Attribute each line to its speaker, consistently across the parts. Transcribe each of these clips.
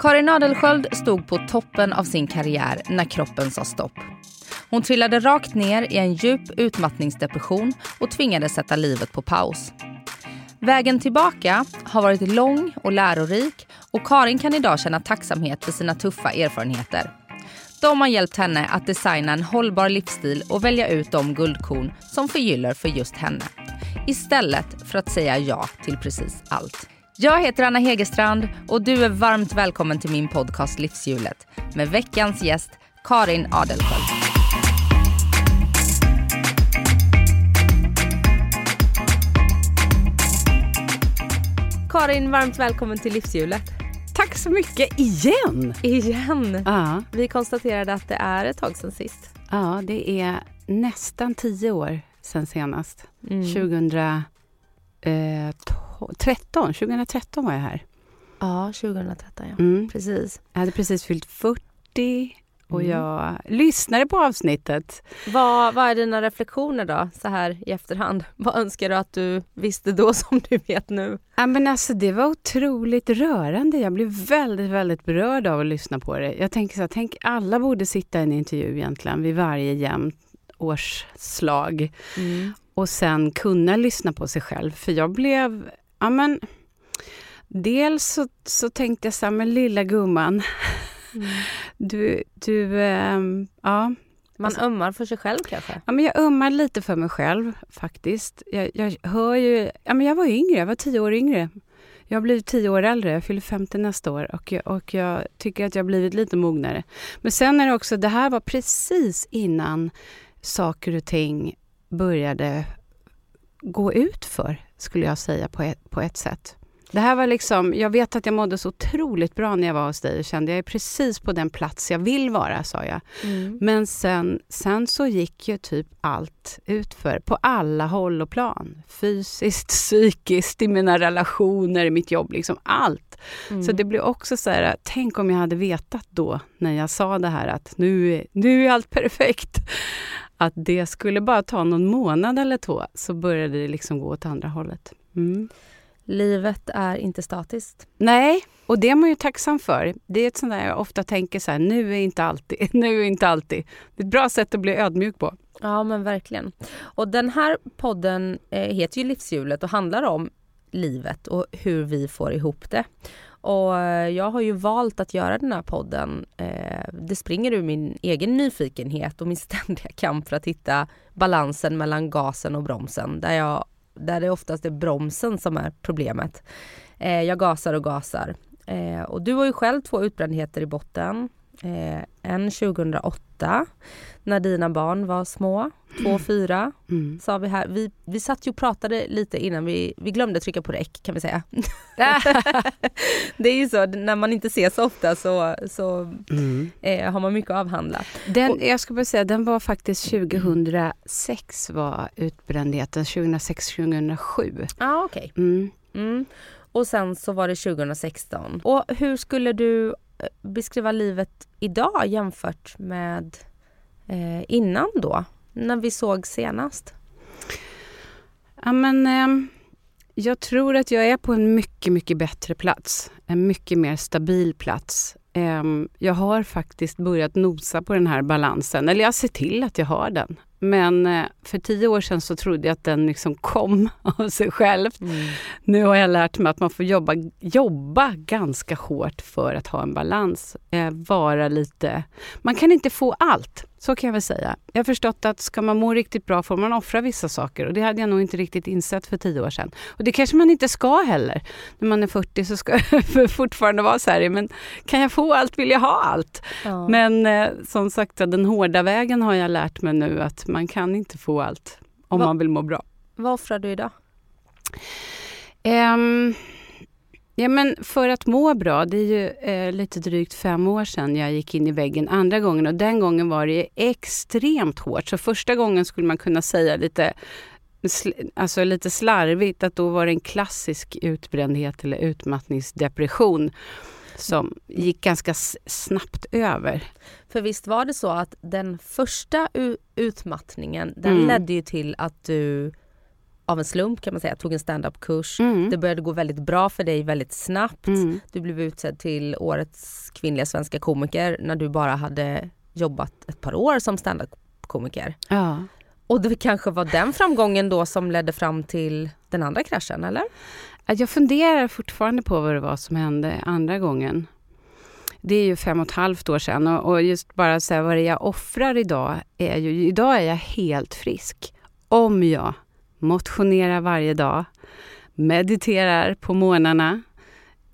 Speaker 1: Karin Adelsköld stod på toppen av sin karriär när kroppen sa stopp. Hon trillade rakt ner i en djup utmattningsdepression och tvingades sätta livet på paus. Vägen tillbaka har varit lång och lärorik och Karin kan idag känna tacksamhet för sina tuffa erfarenheter. De har hjälpt henne att designa en hållbar livsstil och välja ut de guldkorn som förgyller för just henne. Istället för att säga ja till precis allt. Jag heter Anna Hegerstrand och du är varmt välkommen till min podcast Livshjulet med veckans gäst Karin Adelsköld. Karin, varmt välkommen till Livshjulet.
Speaker 2: Tack så mycket igen!
Speaker 1: Igen.
Speaker 2: Ja,
Speaker 1: Vi konstaterade att det är ett tag sedan sist.
Speaker 2: ja det är nästan tio år sedan senast.
Speaker 1: Mm.
Speaker 2: 2013, 2013 var jag här.
Speaker 1: Ja, 2013 ja.
Speaker 2: Mm.
Speaker 1: Precis.
Speaker 2: Jag hade precis fyllt 40 och
Speaker 1: Mm.
Speaker 2: jag lyssnade på avsnittet.
Speaker 1: Vad, vad är dina reflektioner då, så här i efterhand? Vad önskar du att du visste då som du vet nu?
Speaker 2: Ja, men alltså, det var otroligt rörande. Jag blev väldigt, väldigt berörd av att lyssna på det. Jag tänker så här, tänk alla borde sitta i en intervju egentligen vid varje jämnt årsslag. och sen kunna lyssna på sig själv. För jag blev, ja men, dels så, så tänkte jag så här, men lilla gumman, du, du, ehm, ja.
Speaker 1: Man
Speaker 2: Alltså-
Speaker 1: ömmar för sig själv kanske?
Speaker 2: ja men jag ömmar lite för mig själv faktiskt. Jag, jag hör ju, ja men jag var yngre, jag var tio år yngre. Jag har blivit tio år äldre, jag fyller 50 nästa år och jag, och jag tycker att jag har blivit lite mognare. Men sen är det också, det här var precis innan saker och ting började gå ut för, skulle jag säga på ett, på ett sätt. Det här var liksom, jag vet att jag mådde så otroligt bra när jag var hos dig och kände jag är precis på den plats jag vill vara, sa jag. Men sen, sen så gick ju typ allt utför på alla håll och plan. Fysiskt, psykiskt, i mina relationer, i mitt jobb, liksom allt.
Speaker 1: Mm.
Speaker 2: Så det blev också så här, tänk om jag hade vetat då när jag sa det här att nu, är- nu är allt perfekt. Att det skulle bara ta någon månad eller två så började det liksom gå åt andra hållet. Mm.
Speaker 1: Livet är inte statiskt.
Speaker 2: Nej, och det är man ju tacksam för. Det är ett sånt där jag ofta tänker så här, nu är inte alltid, nu är inte alltid. Det är ett bra sätt att bli ödmjuk på.
Speaker 1: Ja men verkligen. Och den här podden eh, heter ju Livshjulet och handlar om livet och hur vi får ihop det. Och eh, jag har ju valt att göra den här podden. Eh, det springer ur min egen nyfikenhet och min ständiga kamp för att hitta balansen mellan gasen och bromsen. Där, jag, där det oftast är bromsen som är problemet. Eh, jag gasar och gasar. Eh, och du har ju själv två utbrändheter i botten. Eh, en 2008 när dina barn var små, två och fyra
Speaker 2: Mm.
Speaker 1: sa vi här. Vi, vi satt ju och pratade lite innan vi, vi glömde trycka på räck kan vi säga. det är ju så, när man inte ses så ofta så, så
Speaker 2: Mm.
Speaker 1: eh, har man mycket att avhandla.
Speaker 2: Den,
Speaker 1: Och-
Speaker 2: jag ska bara säga, den var faktiskt 2006 var utbrändheten, 2006-2007.
Speaker 1: Ja ah, okej.
Speaker 2: Mm.
Speaker 1: Mm. Och sen så var det 2016. Och hur skulle du eh, beskriva livet idag jämfört med eh, innan då? När vi såg senast?
Speaker 2: Ja, men, eh, jag tror att jag är på en mycket, mycket bättre plats. En mycket mer stabil plats. Eh, jag har faktiskt börjat nosa på den här balansen, eller jag ser till att jag har den. Men eh, för tio år sedan så trodde jag att den liksom kom av sig själv. Nu har jag lärt mig att man får jobba, jobba ganska hårt för att ha en balans. Eh, vara lite... Man kan inte få allt, så kan jag väl säga. Jag har förstått att ska man må riktigt bra får man offra vissa saker och det hade jag nog inte riktigt insett för tio år sedan. Och det kanske man inte ska heller. När man är 40 så ska jag fortfarande vara så här, men kan jag få allt vill jag ha allt.
Speaker 1: Ja.
Speaker 2: Men eh, som sagt, den hårda vägen har jag lärt mig nu att man kan inte få allt om
Speaker 1: Va-
Speaker 2: man vill må bra.
Speaker 1: Vad offrar du idag?
Speaker 2: Ehm, Ja, men för att må bra, det är ju eh, lite drygt fem år sedan jag gick in i väggen andra gången och den gången var det extremt hårt. Så första gången skulle man kunna säga lite, alltså lite slarvigt att då var det en klassisk utbrändhet eller utmattningsdepression som gick ganska snabbt över.
Speaker 1: För visst var det så att den första utmattningen den mm. ledde ju till att du av en slump kan man säga tog en standup-kurs. Mm. Det började gå väldigt bra för dig väldigt snabbt. Mm. Du blev utsedd till årets kvinnliga svenska komiker när du bara hade jobbat ett par år som standup-komiker.
Speaker 2: Ja.
Speaker 1: Och det kanske var den framgången då som ledde fram till den andra kraschen, eller?
Speaker 2: Jag funderar fortfarande på vad det var som hände andra gången. Det är ju fem och ett halvt år sedan och, just bara säga vad det är jag offrar idag är ju, idag är jag helt frisk. Om jag motionerar varje dag, mediterar på morgnarna,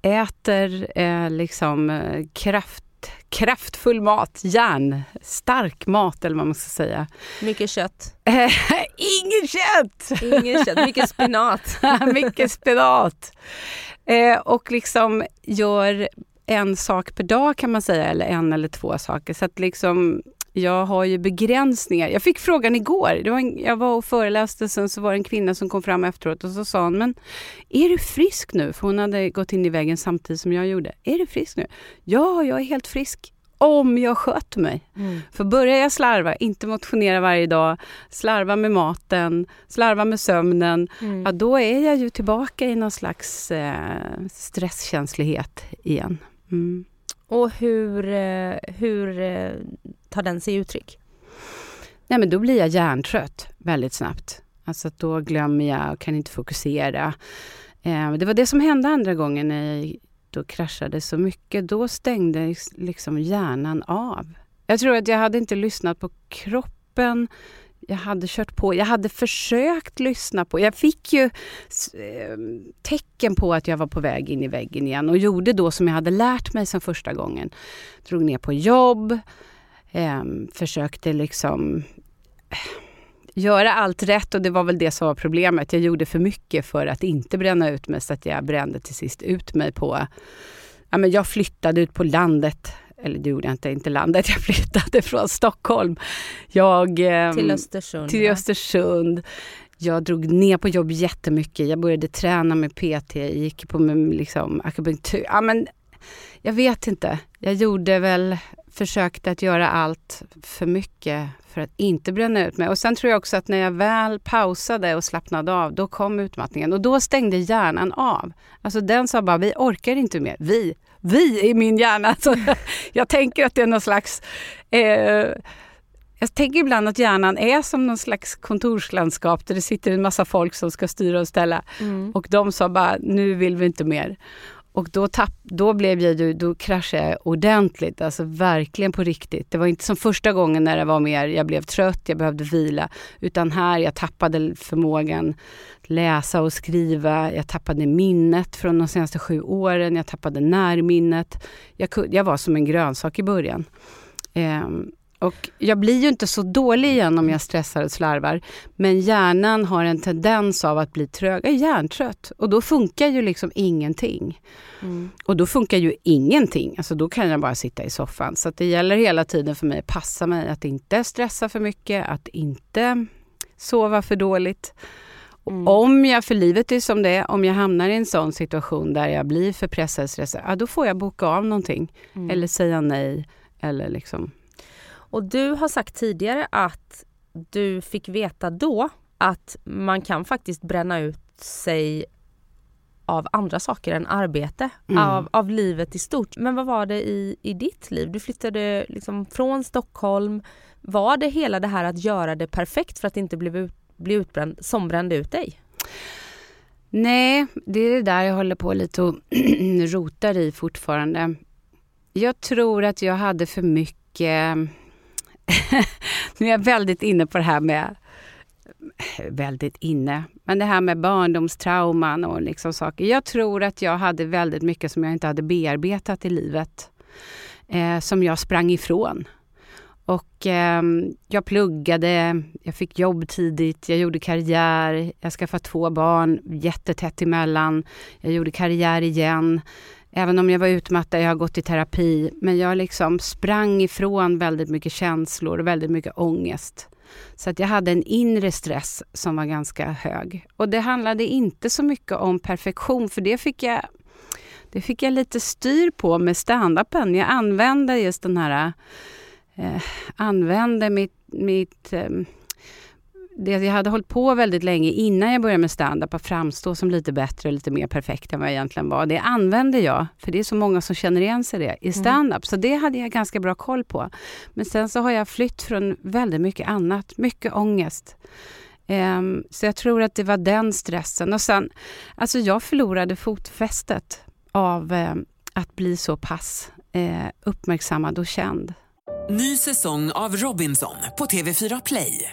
Speaker 2: äter eh, liksom eh, kraft, kraftfull mat, järnstark mat eller vad man ska säga.
Speaker 1: Mycket kött?
Speaker 2: Ingen kött!
Speaker 1: Ingen kött, mycket spenat.
Speaker 2: mycket spenat. Eh, och liksom gör en sak per dag kan man säga, eller en eller två saker. Så att liksom jag har ju begränsningar. Jag fick frågan igår. Det var en, jag var och föreläste, sen så var det en kvinna som kom fram efteråt och så sa hon, men är du frisk nu? För hon hade gått in i väggen samtidigt som jag gjorde. Är du frisk nu? Ja, jag är helt frisk. Om jag sköter mig. Mm. För börjar jag slarva, inte motionera varje dag, slarva med maten, slarva med sömnen, mm. ja, då är jag ju tillbaka i någon slags eh, stresskänslighet igen. Mm.
Speaker 1: Och hur, eh, hur eh, tar den sig uttryck?
Speaker 2: Nej, men då blir jag hjärntrött väldigt snabbt. Alltså då glömmer jag och kan inte fokusera. Eh, det var det som hände andra gången när jag då kraschade så mycket. Då stängde liksom hjärnan av. Jag tror att jag hade inte lyssnat på kroppen jag hade kört på. Jag hade försökt lyssna på... Jag fick ju eh, tecken på att jag var på väg in i väggen igen och gjorde då som jag hade lärt mig sen första gången. Drog ner på jobb, eh, försökte liksom eh, göra allt rätt och det var väl det som var problemet. Jag gjorde för mycket för att inte bränna ut mig så att jag brände till sist ut mig på... Ja, men jag flyttade ut på landet eller det gjorde jag inte, inte landet, jag flyttade från Stockholm. Jag,
Speaker 1: eh, till Östersund.
Speaker 2: Till Östersund. Jag drog ner på jobb jättemycket. Jag började träna med PT, gick på med liksom, akupunktur. Ja, men, jag vet inte. Jag gjorde väl, försökte att göra allt för mycket för att inte bränna ut mig. Och sen tror jag också att när jag väl pausade och slappnade av, då kom utmattningen. Och då stängde hjärnan av. Alltså den sa bara, vi orkar inte mer. Vi, vi i min hjärna. Så jag tänker att det är någon slags... Eh, jag tänker ibland att hjärnan är som någon slags kontorslandskap där det sitter en massa folk som ska styra och ställa. Mm. Och de sa bara, nu vill vi inte mer. Och då, tapp, då, blev jag ju, då kraschade jag ordentligt, alltså verkligen på riktigt. Det var inte som första gången när det var mer, jag blev trött, jag behövde vila. Utan här, jag tappade förmågan att läsa och skriva. Jag tappade minnet från de senaste sju åren. Jag tappade närminnet. Jag, jag var som en grönsak i början. Um, och jag blir ju inte så dålig igen om jag stressar och slarvar. Men hjärnan har en tendens av att bli trög. Jag är hjärntrött och då funkar ju liksom ingenting. Mm. Och då funkar ju ingenting. Alltså då kan jag bara sitta i soffan. Så det gäller hela tiden för mig att passa mig att inte stressa för mycket, att inte sova för dåligt. Mm. Om jag, för livet är som det är, om jag hamnar i en sån situation där jag blir för pressad, stressad, ja, då får jag boka av någonting. Mm. Eller säga nej. Eller liksom
Speaker 1: och du har sagt tidigare att du fick veta då att man kan faktiskt bränna ut sig av andra saker än arbete, mm. av, av livet i stort. Men vad var det i, i ditt liv? Du flyttade liksom från Stockholm. Var det hela det här att göra det perfekt för att inte bli, ut, bli utbränd som brände ut dig?
Speaker 2: Nej, det är det där jag håller på lite och rotar i fortfarande. Jag tror att jag hade för mycket nu är jag väldigt inne på det här med väldigt inne. Men det här med barndomstrauman och liksom saker. Jag tror att jag hade väldigt mycket som jag inte hade bearbetat i livet. Eh, som jag sprang ifrån. Och eh, jag pluggade, jag fick jobb tidigt, jag gjorde karriär, jag skaffade två barn jättetätt emellan. Jag gjorde karriär igen. Även om jag var utmattad, jag har gått i terapi. Men jag liksom sprang ifrån väldigt mycket känslor och väldigt mycket ångest. Så att jag hade en inre stress som var ganska hög. Och det handlade inte så mycket om perfektion, för det fick jag, det fick jag lite styr på med standupen. Jag använde just den här... Eh, använde mitt, mitt eh, det jag hade hållit på väldigt länge innan jag började med stand-up att framstå som lite bättre och lite mer perfekt än vad jag egentligen var. Det använde jag, för det är så många som känner igen sig det i mm. stand-up. Mm. Så det hade jag ganska bra koll på. Men sen så har jag flytt från väldigt mycket annat, mycket ångest. Um, så jag tror att det var den stressen. Och sen, alltså jag förlorade fotfästet av um, att bli så pass uh, uppmärksammad och känd.
Speaker 3: Ny säsong av Robinson på TV4 Play.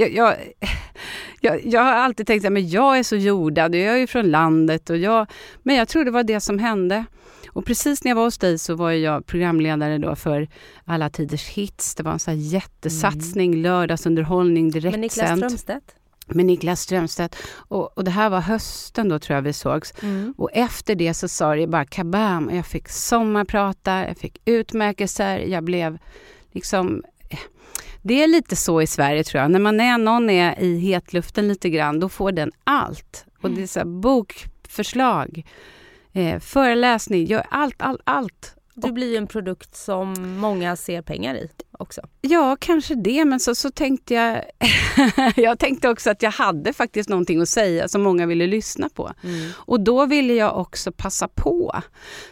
Speaker 2: Jag, jag, jag, jag, har alltid tänkt att jag är så jordad, jag är ju från landet. Och jag, men jag tror det var det som hände. Och precis när jag var hos dig så var jag programledare då för Alla Tiders Hits. Det var en sån här jättesatsning, mm. lördagsunderhållning, direktsänt. Med
Speaker 1: Niklas Strömstedt?
Speaker 2: Med Niklas Strömstedt. Och, och, det här var hösten då tror jag vi sågs. Mm. Och efter det så sa det bara kabam. Jag fick sommarprata, jag fick utmärkelser, jag blev liksom det är lite så i Sverige tror jag. När man är, någon är i hetluften lite grann, då får den allt. Och det är så bokförslag, eh, föreläsning, gör allt, allt, allt.
Speaker 1: Du blir ju en produkt som många ser pengar i också.
Speaker 2: Ja, kanske det. Men så, så tänkte jag... jag tänkte också att jag hade faktiskt någonting att säga som många ville lyssna på. Mm. Och då ville jag också passa på.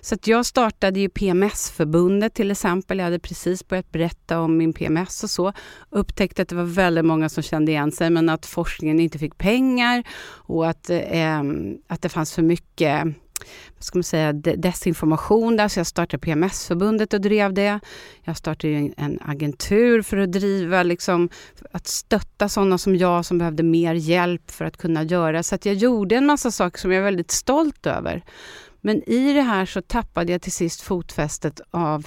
Speaker 2: Så att jag startade ju PMS-förbundet till exempel. Jag hade precis börjat berätta om min PMS och så. Upptäckte att det var väldigt många som kände igen sig men att forskningen inte fick pengar och att, eh, att det fanns för mycket vad ska man säga, desinformation där, så jag startade PMS-förbundet och drev det. Jag startade en agentur för att driva, liksom, att stötta sådana som jag som behövde mer hjälp för att kunna göra. Så att jag gjorde en massa saker som jag är väldigt stolt över. Men i det här så tappade jag till sist fotfästet av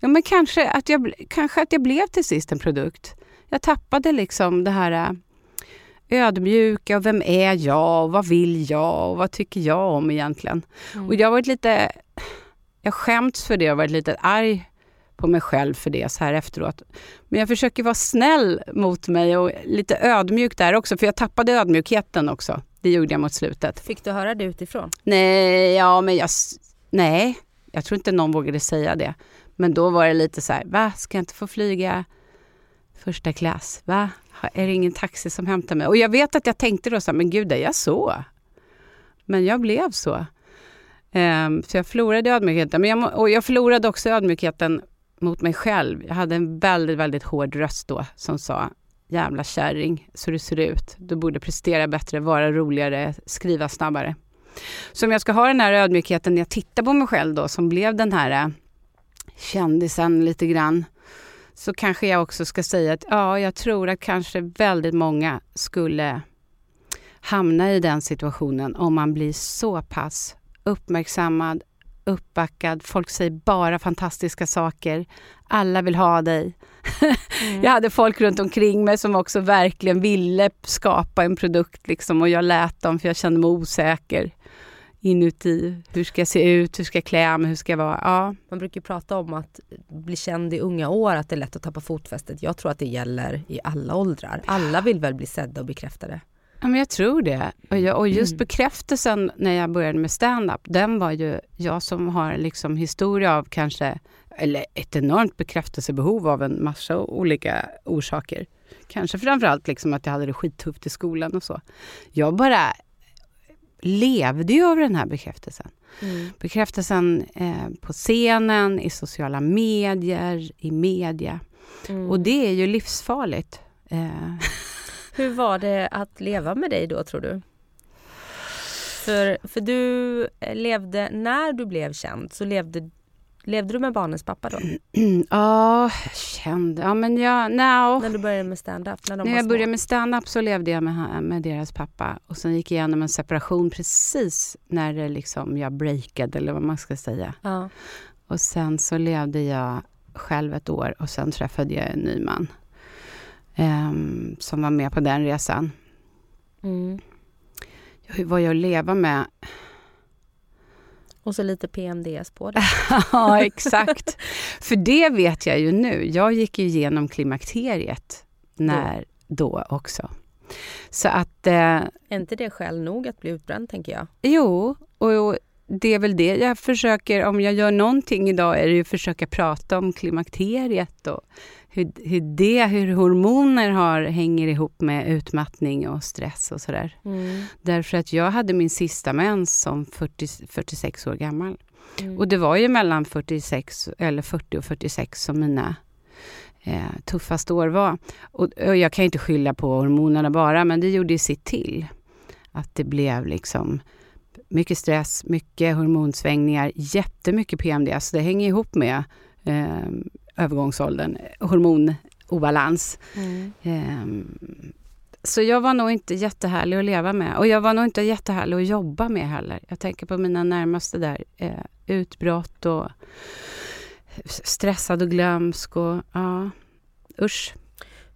Speaker 2: Ja, men kanske att, jag, kanske att jag blev till sist en produkt. Jag tappade liksom det här äh, ödmjuka och vem är jag och vad vill jag och vad tycker jag om egentligen? Mm. Och jag har varit lite... Jag skämts för det och varit lite arg på mig själv för det så här efteråt. Men jag försöker vara snäll mot mig och lite ödmjuk där också, för jag tappade ödmjukheten också. Det gjorde jag mot slutet.
Speaker 1: Fick du höra det utifrån?
Speaker 2: Nej, ja men jag... Nej, jag tror inte någon vågade säga det. Men då var det lite så här, va, ska jag inte få flyga första klass? Va? Är det ingen taxi som hämtar mig? Och jag vet att jag tänkte då så här, men gud, är jag så? Men jag blev så. Ehm, um, så jag förlorade ödmjukheten. Men jag, och jag förlorade också ödmjukheten mot mig själv. Jag hade en väldigt, väldigt hård röst då som sa jävla kärring, så det ser ut. Du borde prestera bättre, vara roligare, skriva snabbare. Så om jag ska ha den här ödmjukheten när jag tittar på mig själv då, som blev den här eh, kändisen lite grann, så kanske jag också ska säga att ja, jag tror att kanske väldigt många skulle hamna i den situationen om man blir så pass uppmärksammad, uppbackad. Folk säger bara fantastiska saker. Alla vill ha dig. Mm. jag hade folk runt omkring mig som också verkligen ville skapa en produkt liksom, och jag lät dem för jag kände mig osäker inuti. Hur ska jag se ut? Hur ska jag klä mig? Hur ska jag vara? Ja.
Speaker 1: Man brukar prata om att bli känd i unga år, att det är lätt att tappa fotfästet. Jag tror att det gäller i alla åldrar. Alla vill väl bli sedda och bekräftade.
Speaker 2: Ja, men jag tror det. Och, jag, och just
Speaker 1: Mm.
Speaker 2: bekräftelsen när jag började med stand-up, den var ju jag som har liksom historia av kanske, eller ett enormt bekräftelsebehov av en massa olika orsaker. Kanske framförallt liksom att jag hade det skittufft i skolan och så. Jag bara levde ju av den här bekräftelsen.
Speaker 1: Mm.
Speaker 2: Bekräftelsen eh, på scenen, i sociala medier, i media.
Speaker 1: Mm.
Speaker 2: Och det är ju livsfarligt. Eh,
Speaker 1: Hur var det att leva med dig då tror du? För, för du eh, levde, när du blev känd så levde, levde du med barnens pappa då?
Speaker 2: Ja, jag kände... Ja, men jag... No.
Speaker 1: När du började med stand-up? När,
Speaker 2: När jag började med stand-up så levde jag med, med deras pappa. Och sen gick jag igenom en separation precis när det liksom jag breakade, eller vad man ska säga.
Speaker 1: Ja.
Speaker 2: Och sen så levde jag själv ett år och sen träffade jag en ny man. ehm, som var med på den resan.
Speaker 1: Mm.
Speaker 2: Hur var jag att leva med?
Speaker 1: Och så lite PMDS på det.
Speaker 2: ja, exakt. För det vet jag ju nu. Jag gick ju igenom klimakteriet när, då också. Så att, eh,
Speaker 1: Är inte det skäl nog att bli utbränd tänker jag?
Speaker 2: jo, och det är väl det jag försöker, om jag gör någonting idag, är det ju att försöka prata om klimakteriet och hur, hur det, hur hormoner har, hänger ihop med utmattning och stress och sådär.
Speaker 1: Mm.
Speaker 2: Därför att jag hade min sista mens som 40, 46 år gammal.
Speaker 1: Mm.
Speaker 2: Och det var ju mellan 46, eller 40 och 46 som mina eh, tuffaste år var. Och, och jag kan inte skylla på hormonerna bara, men det gjorde ju sitt till. Att det blev liksom mycket stress, mycket hormonsvängningar, jättemycket PMDS. Det hänger ihop med eh, övergångsåldern, hormonobalans.
Speaker 1: Mm.
Speaker 2: Ehm, Så jag var nog inte jättehärlig att leva med. Och jag var nog inte jättehärlig att jobba med heller. Jag tänker på mina närmaste där. Eh, utbrott och stressad och glömsk och ja, usch.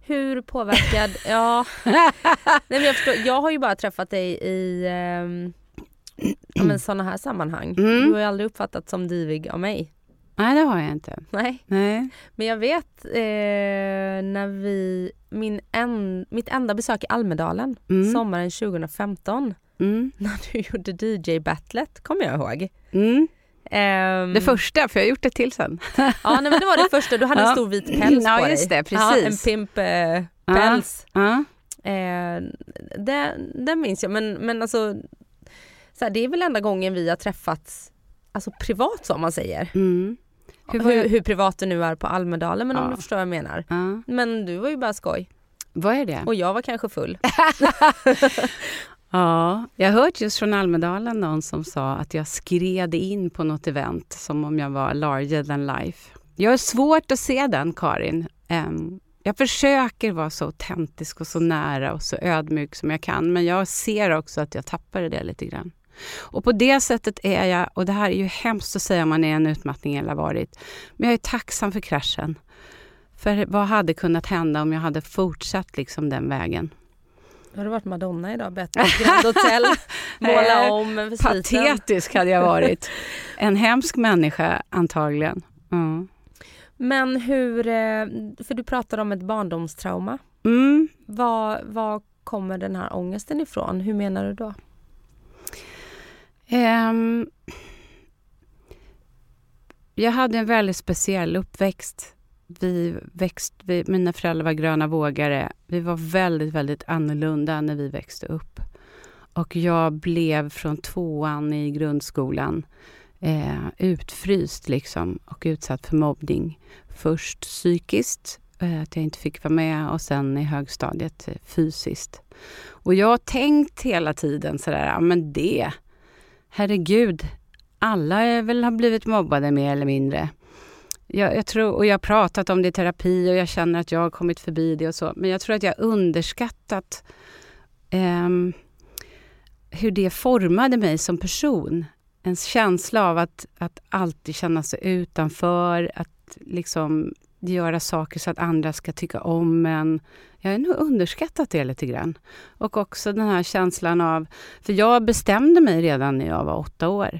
Speaker 1: Hur påverkad... ja. Nej, jag, förstår, jag har ju bara träffat dig i men såna här sammanhang.
Speaker 2: Mm.
Speaker 1: Du har ju aldrig uppfattat som divig av mig.
Speaker 2: Nej, det har jag inte.
Speaker 1: Nej.
Speaker 2: Nej.
Speaker 1: Men jag vet eh, när vi... Min en, mitt enda besök i Almedalen
Speaker 2: Mm.
Speaker 1: sommaren 2015
Speaker 2: Mm.
Speaker 1: när du gjorde DJ-battlet, kommer jag ihåg.
Speaker 2: Mm.
Speaker 1: Ehm,
Speaker 2: Det första, för jag har gjort det till sen.
Speaker 1: Ja, nej, men det var det första. Du hade en
Speaker 2: Ja.
Speaker 1: stor vit päls
Speaker 2: Ja,
Speaker 1: på
Speaker 2: just
Speaker 1: dig.
Speaker 2: det, precis.
Speaker 1: Ja, en pimp eh,
Speaker 2: Ja. Ja.
Speaker 1: Eh, det, det minns jag. Men, men alltså, så här, det är väl enda gången vi har träffats alltså privat som man säger.
Speaker 2: Mm.
Speaker 1: Hur,
Speaker 2: Hur jag-
Speaker 1: hur, privat det nu är på Almedalen men om
Speaker 2: Ja.
Speaker 1: du förstår vad jag menar.
Speaker 2: Ja.
Speaker 1: Men du var ju bara skoj.
Speaker 2: Vad är det?
Speaker 1: Och jag var kanske full.
Speaker 2: Ja, jag har hört just från Almedalen någon som sa att jag skred in på något event som om jag var larger than life. Jag har svårt att se den, Karin. Em, jag försöker vara så autentisk och så nära och så ödmjuk som jag kan, men jag ser också att jag tappade det lite grann. Och på det sättet är jag, och det här är ju hemskt att säga om man är en utmattning eller varit, men jag är tacksam för kraschen. För vad hade kunnat hända om jag hade fortsatt liksom den vägen?
Speaker 1: Har du varit Madonna idag? Bett Grand Hotel måla om med sviten.
Speaker 2: Patetisk hade jag varit. En hemsk människa antagligen. Mm.
Speaker 1: Men hur, eh, för du pratade om ett barndomstrauma.
Speaker 2: Mm.
Speaker 1: Var, var kommer den här ångesten ifrån? Hur menar du då?
Speaker 2: Um, jag hade en väldigt speciell uppväxt. Vi växt, vi, mina föräldrar var gröna vågare. Vi var väldigt, väldigt annorlunda när vi växte upp. Och jag blev från tvåan i grundskolan eh, utfryst liksom och utsatt för mobbning. Först psykiskt, eh, att jag inte fick vara med och sen i högstadiet eh, fysiskt. Och jag har tänkt hela tiden sådär, ja men det, herregud, alla är väl har blivit mobbade mer eller mindre. Jag, jag tror, och jag har pratat om det i terapi och jag känner att jag har kommit förbi det och så. Men jag tror att jag har underskattat ehm, hur det formade mig som person. En känsla av att, att alltid känna sig utanför, att liksom göra saker så att andra ska tycka om en. Jag har nog underskattat det lite grann. Och också den här känslan av... För jag bestämde mig redan när jag var åtta år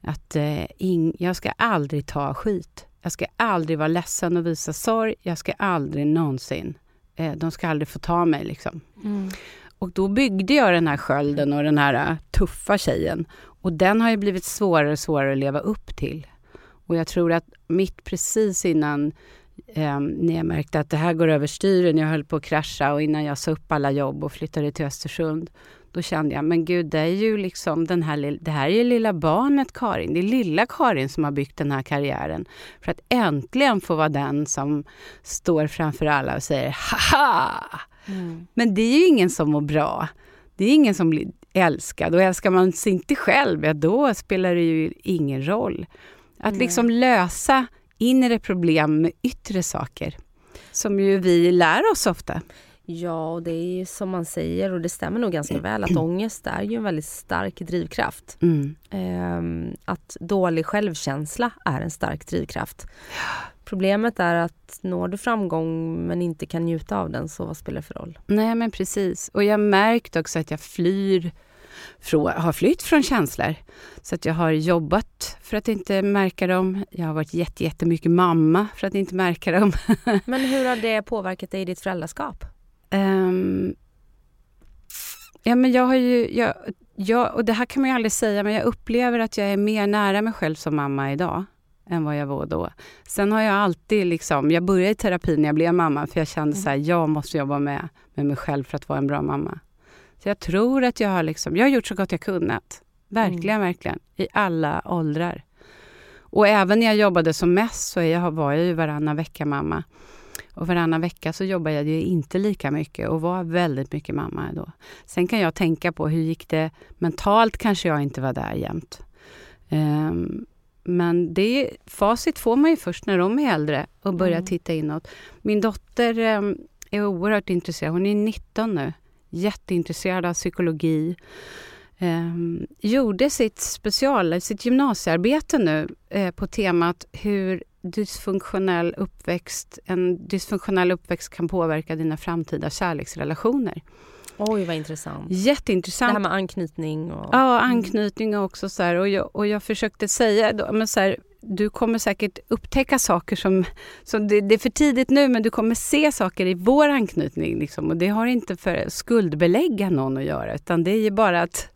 Speaker 2: att eh, ing, jag ska aldrig ta skit. Jag ska aldrig vara ledsen och visa sorg. Jag ska aldrig någonsin... Eh, de ska aldrig få ta mig liksom. Och då byggde jag den här skölden och den här äh, tuffa tjejen. Och den har ju blivit svårare och svårare att leva upp till. Och jag tror att mitt precis innan eh, när jag märkte att det här går över styren, jag höll på att krascha och innan jag sa upp alla jobb och flyttade till Östersund, då kände jag, men gud, det är ju liksom den här, det här är ju lilla barnet Karin. Det är lilla Karin som har byggt den här karriären. För att äntligen få vara den som står framför alla och säger haha! Mm. Men det är ju ingen som mår bra. Det är ingen som blir älskad. Och älskar man sig inte själv, ja då spelar det ju ingen roll. Att liksom lösa inre problem med yttre saker. Som ju vi lär oss ofta.
Speaker 1: Ja, och det är ju som man säger och det stämmer nog ganska väl att ångest är ju en väldigt stark drivkraft. Mm. Ehm, att dålig självkänsla är en stark drivkraft. Problemet är att når du framgång men inte kan njuta av den, så vad spelar det för roll?
Speaker 2: Nej men precis. Och jag märkt också att jag flyr från, har flytt från känslor. Så att jag har jobbat för att inte märka dem. Jag har varit jättemycket mamma för att inte märka dem.
Speaker 1: men hur har det påverkat dig i ditt föräldraskap?
Speaker 2: Um, ja, men jag har ju... Jag, jag, och det här kan man ju aldrig säga, men jag upplever att jag är mer nära mig själv som mamma idag än vad jag var då. Sen har jag alltid liksom, jag började i terapi när jag blev mamma för jag kände mm. så här, jag måste jobba med, med mig själv för att vara en bra mamma. Så jag tror att jag har liksom, jag har gjort så gott jag kunnat. Verkligen, mm. verkligen. I alla åldrar. Och även när jag jobbade som mest så jag, var jag ju varannan vecka mamma. Och varannan vecka så jobbade jag ju inte lika mycket och var väldigt mycket mamma då. Sen kan jag tänka på hur gick det mentalt kanske jag inte var där jämt. Um, men det, facit får man ju först när de är äldre och börjar mm. titta inåt. Min dotter um, är oerhört intresserad. Hon är 19 nu. Jätteintresserad av psykologi. Um, gjorde sitt special, sitt gymnasiearbete nu eh, på temat hur dysfunktionell uppväxt, en dysfunktionell uppväxt kan påverka dina framtida kärleksrelationer.
Speaker 1: Oj, vad intressant.
Speaker 2: Jätteintressant. Det
Speaker 1: här med anknytning. Och...
Speaker 2: Ja, anknytning också. Så här, och, jag, och jag försökte säga då, men så här, du kommer säkert upptäcka saker som... som det, det, är för tidigt nu, men du kommer se saker i vår anknytning. Liksom, och det har inte för skuldbelägga någon att göra, utan det är ju bara att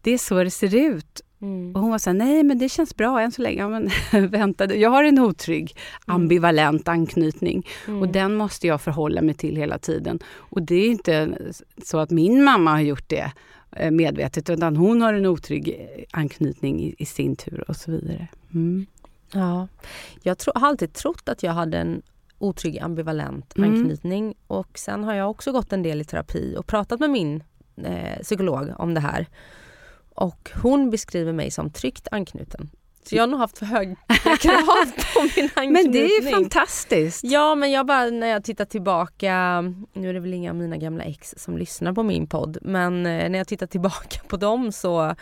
Speaker 2: det är så det ser ut. Mm. Och hon var så här, nej men det känns bra än så länge. Ja, men, vänta, jag har en otrygg, mm. ambivalent anknytning. Mm. Och den måste jag förhålla mig till hela tiden. Och det är inte så att min mamma har gjort det medvetet, utan hon har en otrygg eh, anknytning i, i sin tur och så vidare. Mm.
Speaker 1: Ja, jag tro, har alltid trott att jag hade en otrygg ambivalent mm. anknytning. Och sen har jag också gått en del i terapi och pratat med min eh, psykolog om det här. Och hon beskriver mig som tryggt anknuten. Så jag har nog haft för höga krav på min anknytning.
Speaker 2: Men det är ju fantastiskt.
Speaker 1: Ja men jag bara när jag tittar tillbaka, nu är det väl inga av mina gamla ex som lyssnar på min podd, men eh, när jag tittar tillbaka på dem så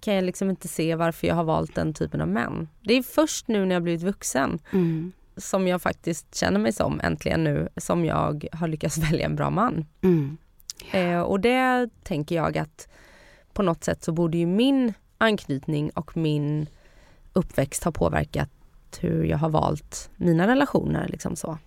Speaker 1: kan jag liksom inte se varför jag har valt den typen av män. Det är först nu när jag blivit vuxen mm. som jag faktiskt känner mig som, äntligen nu, som jag har lyckats välja en bra man. Mm. Eh, och det tänker jag att på något sätt så borde ju min anknytning och min uppväxt ha påverkat hur jag har valt mina relationer. Liksom så.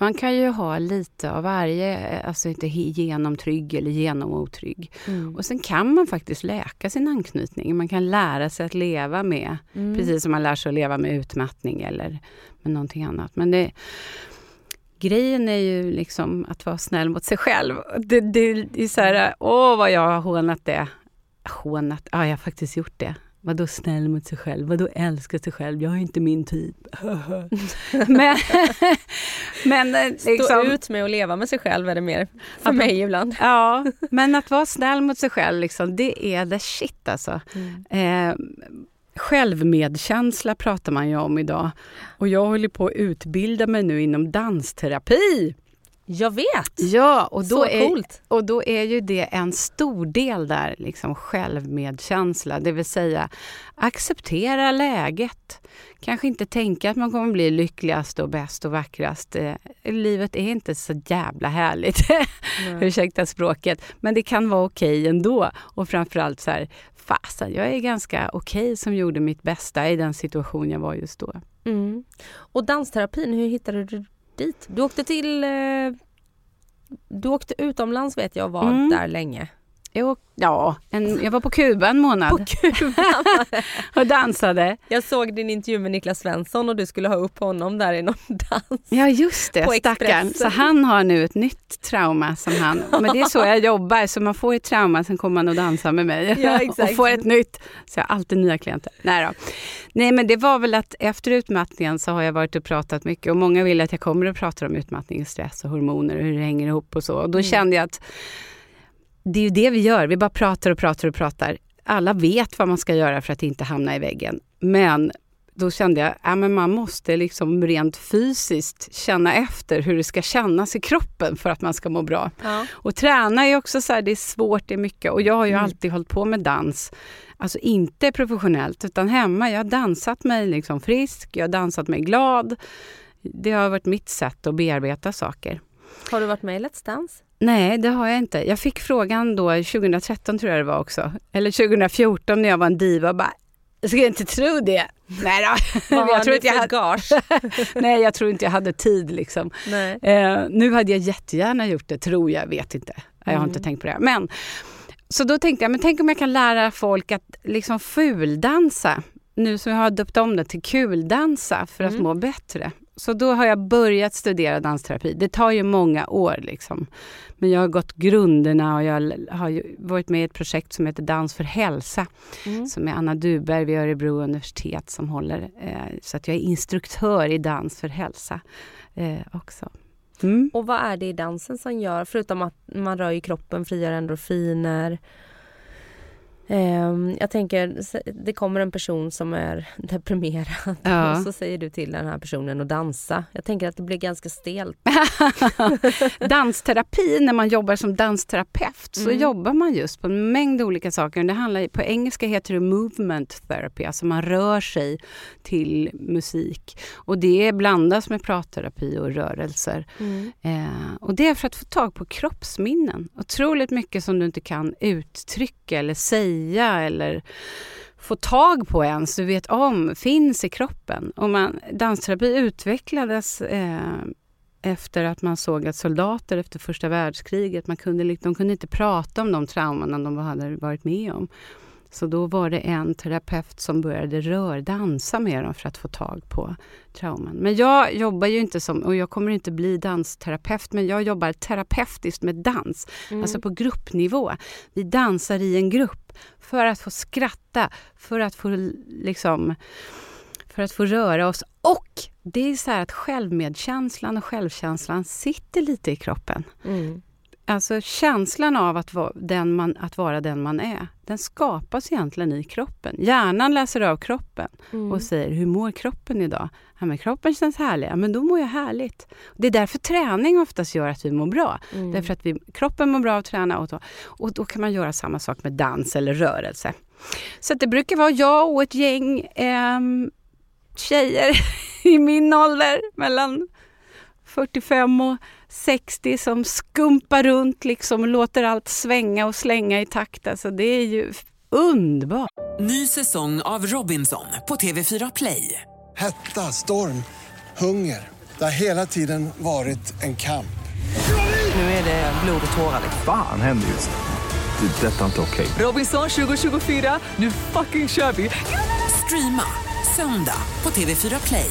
Speaker 2: Man kan ju ha lite av varje, alltså inte genomtrygg eller genomotrygg. Mm. Och sen kan man faktiskt läka sin anknytning. Man kan lära sig att leva med, mm. precis som man lär sig att leva med utmattning eller med någonting annat. Men det, grejen är ju liksom att vara snäll mot sig själv. Det, det, det är så här, åh vad jag har hånat det hånat. Ja, jag har faktiskt gjort det. Vadå snäll mot sig själv? Vadå älska sig själv? Jag är inte min typ. men,
Speaker 1: men eh, liksom, Stå ut med att leva med sig själv är det mer för mig ibland.
Speaker 2: ja, men att vara snäll mot sig själv, liksom, det är the shit alltså. Mm. Eh, självmedkänsla pratar man ju om idag. Och jag håller på att utbilda mig nu inom dansterapi.
Speaker 1: Jag vet!
Speaker 2: Ja, och då, Så är, coolt. och då är ju det en stor del där, liksom självmedkänsla. Det vill säga acceptera läget. Kanske inte tänka att man kommer bli lyckligast och bäst och vackrast. Eh, livet är inte så jävla härligt. Ursäkta språket. Men det kan vara okej okay ändå. Och framförallt så här, fasen, jag är ganska okej okay som gjorde mitt bästa i den situation jag var just då.
Speaker 1: Mm. Och dansterapin, hur hittade du dit? Du åkte till eh,
Speaker 4: Du åkte utomlands vet jag och var
Speaker 2: Mm.
Speaker 4: där länge.
Speaker 2: Jag, ja, en, jag var på Kuba en månad
Speaker 4: På Kuba.
Speaker 2: och dansade.
Speaker 4: jag såg din intervju med Niklas Svensson och du skulle ha upp honom där i någon dans.
Speaker 2: Ja just det, stackarn. Så han har nu ett nytt trauma som han, men det är så jag jobbar, så man får ett trauma, sen kommer man och dansar med mig
Speaker 4: Ja, exakt.
Speaker 2: och får ett nytt. Så jag har alltid nya klienter. Nej, då. Nej men det var väl att efter utmattningen så har jag varit och pratat mycket och många vill att jag kommer och pratar om utmattning, stress och hormoner och hur det hänger ihop och så. Och då kände jag att det är ju det vi gör, vi bara pratar och pratar och pratar. Alla vet vad man ska göra för att inte hamna i väggen. Men då kände jag att ja, man måste liksom rent fysiskt känna efter hur det ska kännas i kroppen för att man ska må bra.
Speaker 4: Ja.
Speaker 2: Och träna är också så här, det är svårt, det är mycket. Och jag har ju
Speaker 4: Mm.
Speaker 2: alltid hållit på med dans. Alltså inte professionellt, utan hemma. Jag har dansat mig liksom frisk, jag har dansat mig glad. Det har varit mitt sätt att bearbeta saker.
Speaker 4: Har du varit med i Let's Dance?
Speaker 2: Nej, det har jag inte. Jag fick frågan då 2013 tror jag det var också. Eller 2014 när jag var en diva bara, jag inte tro det. Nej då.
Speaker 4: Vad
Speaker 2: jag tror inte jag hade,
Speaker 4: gage?
Speaker 2: nej, jag tror inte jag hade tid liksom. Eh, nu hade jag jättegärna gjort det, tror jag, vet inte. Jag har
Speaker 4: Mm.
Speaker 2: inte tänkt på det. Men, så då tänkte jag, men tänk om jag kan lära folk att liksom fuldansa. Nu som jag har döpt om det till kuldansa för att
Speaker 4: Mm.
Speaker 2: må bättre. Så då har jag börjat studera dansterapi. Det tar ju många år liksom. Men jag har gått grunderna och jag har varit med i ett projekt som heter Dans för hälsa.
Speaker 4: Mm.
Speaker 2: Som är Anna Duberg vid Örebro universitet som håller. Eh, så att jag är instruktör i dans för hälsa eh, också. Mm.
Speaker 4: Och vad är det i dansen som gör, förutom att man rör ju kroppen, frigör endorfiner. Ehm, jag tänker, det kommer en person som är deprimerad
Speaker 2: Ja.
Speaker 4: och så säger du till den här personen att dansa. Jag tänker att det blir ganska stelt.
Speaker 2: Dansterapi, när man jobbar som dansterapeut så
Speaker 4: Mm.
Speaker 2: jobbar man just på en mängd olika saker. Det handlar, på engelska heter det movement therapy, alltså man rör sig till musik. Och det blandas med pratterapi och rörelser. Eh, och det är för att få tag på kroppsminnen. Otroligt mycket som du inte kan uttrycka eller säga eller få tag på ens, du vet om, finns i kroppen. Och man, dansterapi utvecklades eh, efter att man såg att soldater efter första världskriget, man kunde, liksom, de kunde inte prata om de trauman de hade varit med om. Så då var det en terapeut som började rördansa med dem för att få tag på trauman. Men jag jobbar ju inte som, och jag kommer inte bli dansterapeut, men jag jobbar terapeutiskt med dans.
Speaker 4: Mm.
Speaker 2: Alltså på gruppnivå. Vi dansar i en grupp för att få skratta, för att få liksom för att få röra oss. Och det är så att självmedkänslan och självkänslan sitter lite i kroppen.
Speaker 4: Mm.
Speaker 2: Alltså känslan av att vara, den man, att vara den man är, den skapas egentligen i kroppen. Hjärnan läser av kroppen
Speaker 4: Mm.
Speaker 2: och säger, hur mår kroppen idag? Ja, men kroppen känns härlig, ja, men då mår jag härligt. Det är därför träning oftast gör att vi mår bra.
Speaker 4: Mm.
Speaker 2: Därför att vi, kroppen mår bra av att träna och då, och då kan man göra samma sak med dans eller rörelse. Så det brukar vara jag och ett gäng ehm, tjejer i min ålder, mellan 45 och 60 som skumpar runt liksom och låter allt svänga och slänga i takt. Alltså det är ju underbart.
Speaker 3: Ny säsong av Robinson på TV4 Play.
Speaker 5: Hetta, storm, hunger. Det har hela tiden varit en kamp.
Speaker 3: Nu är det blod och tårar.
Speaker 6: Fan händer just nu. Det. är Detta är inte okej.
Speaker 3: Robinson 2024, nu fucking kör vi! Streama söndag på TV4 Play.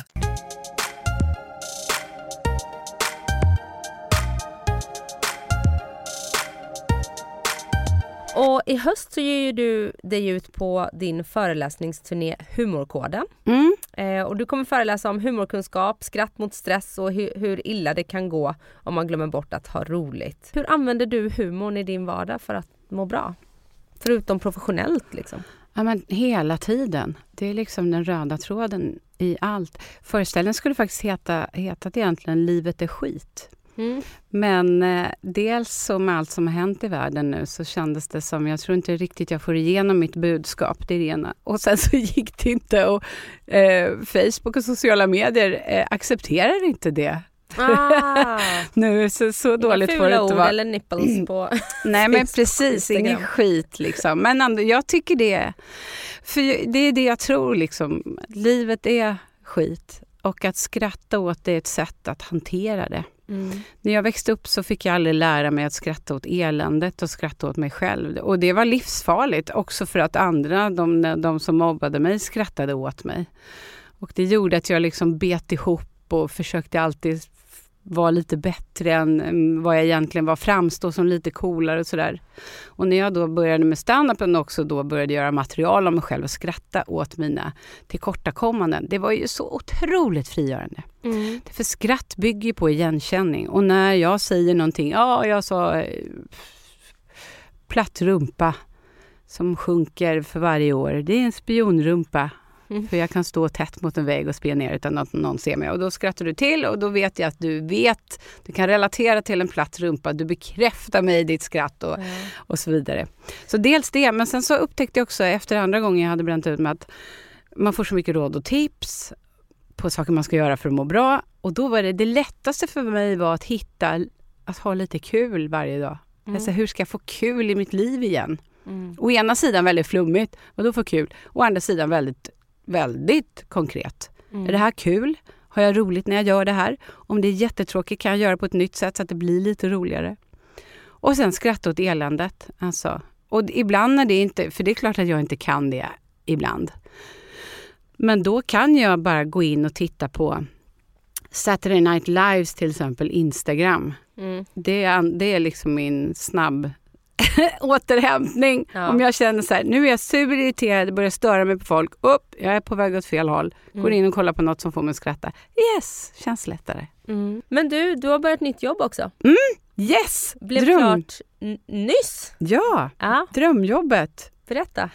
Speaker 4: Och i höst så ger du dig ut på din föreläsningsturné Humorkoden.
Speaker 2: Mm.
Speaker 4: Eh, och du kommer föreläsa om humorkunskap, skratt mot stress och hur, hur illa det kan gå om man glömmer bort att ha roligt. Hur använder du humorn i din vardag för att må bra? Förutom professionellt liksom.
Speaker 2: Ja, men hela tiden. Det är liksom den röda tråden i allt. Föreställningen skulle faktiskt heta, hetat egentligen Livet är skit.
Speaker 4: Mm.
Speaker 2: Men eh, dels så med allt som har hänt i världen nu så kändes det som, jag tror inte riktigt jag får igenom mitt budskap, det är det ena. Och sen så gick det inte och eh, Facebook och sociala medier eh, accepterar inte det.
Speaker 4: Ah,
Speaker 2: Nu så, så dåligt får det inte vara.
Speaker 4: eller nipples på...
Speaker 2: Nej men precis, ingen skit liksom. Men ändå, jag tycker det, för det är det jag tror liksom. Livet är skit och att skratta åt det är ett sätt att hantera det.
Speaker 4: Mm.
Speaker 2: När jag växte upp så fick jag aldrig lära mig att skratta åt eländet och skratta åt mig själv. Och det var livsfarligt också för att andra, de, de som mobbade mig, skrattade åt mig. Och det gjorde att jag liksom bet ihop och försökte alltid vara lite bättre än mm, vad jag egentligen var, framstå som lite coolare och sådär. Och när jag då började med standupen också då började göra material om mig själv och skratta åt mina tillkortakommanden. Det var ju så otroligt frigörande.
Speaker 4: Mm.
Speaker 2: För skratt bygger ju på igenkänning. Och när jag säger någonting, ja jag sa eh, platt rumpa som sjunker för varje år. Det är en spionrumpa.
Speaker 4: Mm.
Speaker 2: För jag kan stå tätt mot en vägg och spionera utan att någon ser mig. Och då skrattar du till och då vet jag att du vet, du kan relatera till en platt rumpa. Du bekräftar mig i ditt skratt och, och så vidare. Så dels det, men sen så upptäckte jag också efter andra gången jag hade bränt ut mig att man får så mycket råd och tips på saker man ska göra för att må bra. Och då var det, det lättaste för mig var att hitta, att ha lite kul varje dag. Alltså hur ska jag få kul i mitt liv igen?
Speaker 4: Mm.
Speaker 2: Å ena sidan väldigt flummigt, och då få kul. Å andra sidan väldigt, väldigt konkret.
Speaker 4: Mm.
Speaker 2: Är det här kul? Har jag roligt när jag gör det här? Om det är jättetråkigt kan jag göra på ett nytt sätt så att det blir lite roligare. Och sen skratta åt eländet. Alltså. Och ibland när det inte, för det är klart att jag inte kan det ibland. Men då kan jag bara gå in och titta på Saturday Night Lives till exempel, Instagram.
Speaker 4: Mm.
Speaker 2: Det är, det är liksom min snabb återhämtning.
Speaker 4: Ja.
Speaker 2: Om jag känner så här, nu är jag superirriterad, börjar störa mig på folk. Upp, jag är på väg åt fel håll. Går
Speaker 4: Mm.
Speaker 2: in och kollar på något som får mig att skratta. Yes, känns lättare.
Speaker 4: Mm. Men du, du har börjat nytt jobb också.
Speaker 2: Yes,
Speaker 4: Blev
Speaker 2: dröm.
Speaker 4: klart nyss.
Speaker 2: Ja,
Speaker 4: Ja,
Speaker 2: drömjobbet.
Speaker 4: berätta.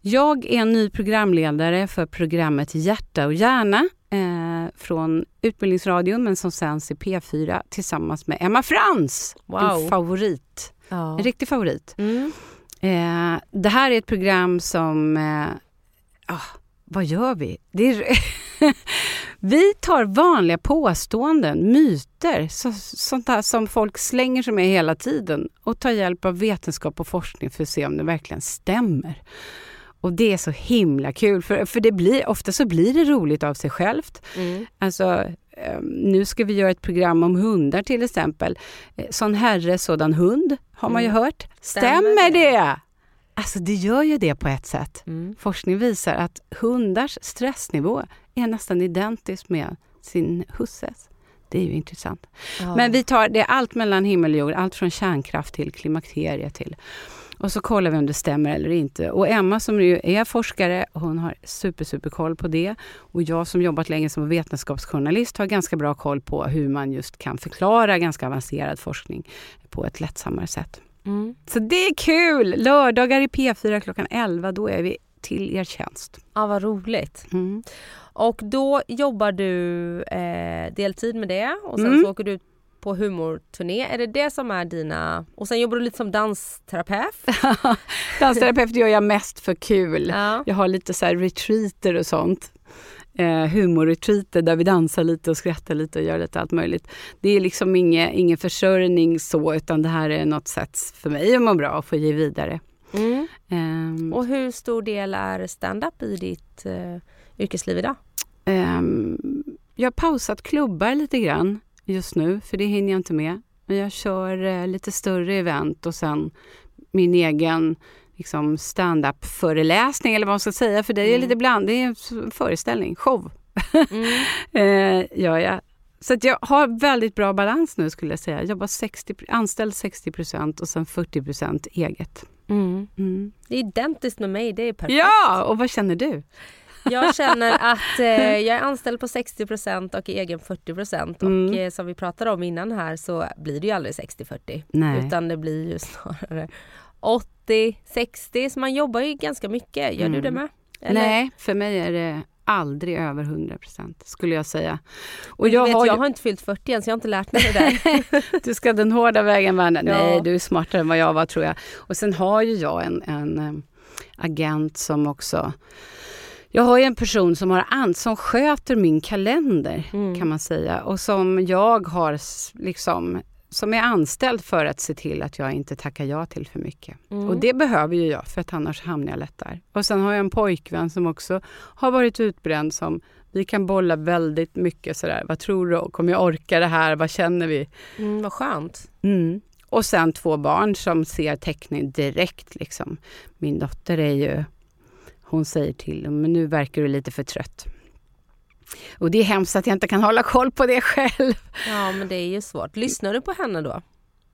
Speaker 2: Jag är ny programledare för programmet Hjärta och hjärna eh, från Utbildningsradion men som sänds i P4 tillsammans med Emma Frans.
Speaker 4: Wow.
Speaker 2: En favorit.
Speaker 4: Ja.
Speaker 2: En riktig favorit.
Speaker 4: Mm.
Speaker 2: Eh, det här är ett program som... Eh, ah, vad gör vi? Är, vi tar vanliga påståenden, myter, så, sånt där som folk slänger sig med hela tiden och tar hjälp av vetenskap och forskning för att se om det verkligen stämmer. Och det är så himla kul, för, för det blir, ofta så blir det roligt av sig självt.
Speaker 4: Mm.
Speaker 2: Alltså, nu ska vi göra ett program om hundar till exempel. Eh, Sån herre, sådan hund, har man ju hört. Stämmer,
Speaker 4: det?
Speaker 2: det? Alltså det gör ju det på ett sätt.
Speaker 4: Mm.
Speaker 2: Forskning visar att hundars stressnivå är nästan identisk med sin husses. Det är ju intressant.
Speaker 4: Ja.
Speaker 2: Men vi tar det allt mellan himmel och jord, allt från kärnkraft till klimakterie till och så kollar vi om det stämmer eller inte. Och Emma som ju är forskare, hon har super, super koll på det. Och jag som jobbat länge som vetenskapsjournalist har ganska bra koll på hur man just kan förklara ganska avancerad forskning på ett lättsammare sätt.
Speaker 4: Mm.
Speaker 2: Så det är kul! Lördagar i P4 klockan 11, då är vi till er tjänst.
Speaker 4: ja, vad roligt.
Speaker 2: Mm.
Speaker 4: Och då jobbar du eh, deltid med det och sen
Speaker 2: Mm.
Speaker 4: så åker du ut på humorturné. Är det det som är dina... Och sen jobbar du lite som dansterapeut.
Speaker 2: Dansterapeut gör jag mest för kul.
Speaker 4: Ja.
Speaker 2: Jag har lite så här retreater och sånt. Eh, humorretreater där vi dansar lite och skrattar lite och gör lite allt möjligt. Det är liksom ingen, ingen försörjning så utan det här är något sätt för mig att må bra och få ge vidare.
Speaker 4: Mm.
Speaker 2: Ehm,
Speaker 4: Och hur stor del är stand-up i ditt eh, yrkesliv idag?
Speaker 2: ehm, jag har pausat klubbar lite grann just nu för det hinner jag inte med. Men jag kör eh, lite större event och sen min egen liksom stand-up föreläsning eller vad man ska säga för det är
Speaker 4: Mm.
Speaker 2: lite bland, det är en föreställning, show.
Speaker 4: Mm.
Speaker 2: eh, gör jag. Så att jag har väldigt bra balans nu skulle jag säga. Jag jobbar 60, anställd 60% och sen 40% eget.
Speaker 4: Mm.
Speaker 2: Mm.
Speaker 4: Det är identiskt med mig, det är perfekt.
Speaker 2: Ja, och vad känner du?
Speaker 4: Jag känner att eh, jag är anställd på 60% och egen 40% och
Speaker 2: Mm.
Speaker 4: eh, som vi pratade om innan här så blir det ju aldrig 60-40
Speaker 2: Nej.
Speaker 4: utan det blir ju snarare 80-60 så man jobbar ju ganska mycket. Gör du
Speaker 2: Mm.
Speaker 4: det med? Eller?
Speaker 2: Nej, för mig är det aldrig över 100 procent, skulle jag säga. Och
Speaker 4: jag, vet,
Speaker 2: har,
Speaker 4: jag har inte fyllt 40 än, så jag har inte lärt mig det där.
Speaker 2: du ska den hårda vägen, Verna.
Speaker 4: Ja.
Speaker 2: Nej, du är smartare än vad jag var, tror jag. Och sen har ju jag en, en eh, agent som också... Jag har ju en person som, har an, som sköter min kalender,
Speaker 4: Mm.
Speaker 2: kan man säga. Och som jag har liksom som är anställd för att se till att jag inte tackar ja till för mycket.
Speaker 4: Mm.
Speaker 2: Och det behöver ju jag, för att annars hamnar jag lätt där. Och sen har jag en pojkvän som också har varit utbränd som vi kan bolla väldigt mycket sådär. Vad tror du? Kommer jag orka det här? Vad känner vi?
Speaker 4: Mm, vad skönt.
Speaker 2: Mm. Och sen två barn som ser teckning direkt. Liksom. Min dotter är ju... Hon säger till men nu verkar du lite för trött. Och det är hemskt att jag inte kan hålla koll på det själv.
Speaker 4: Ja, men det är ju svårt. Lyssnar du på henne då?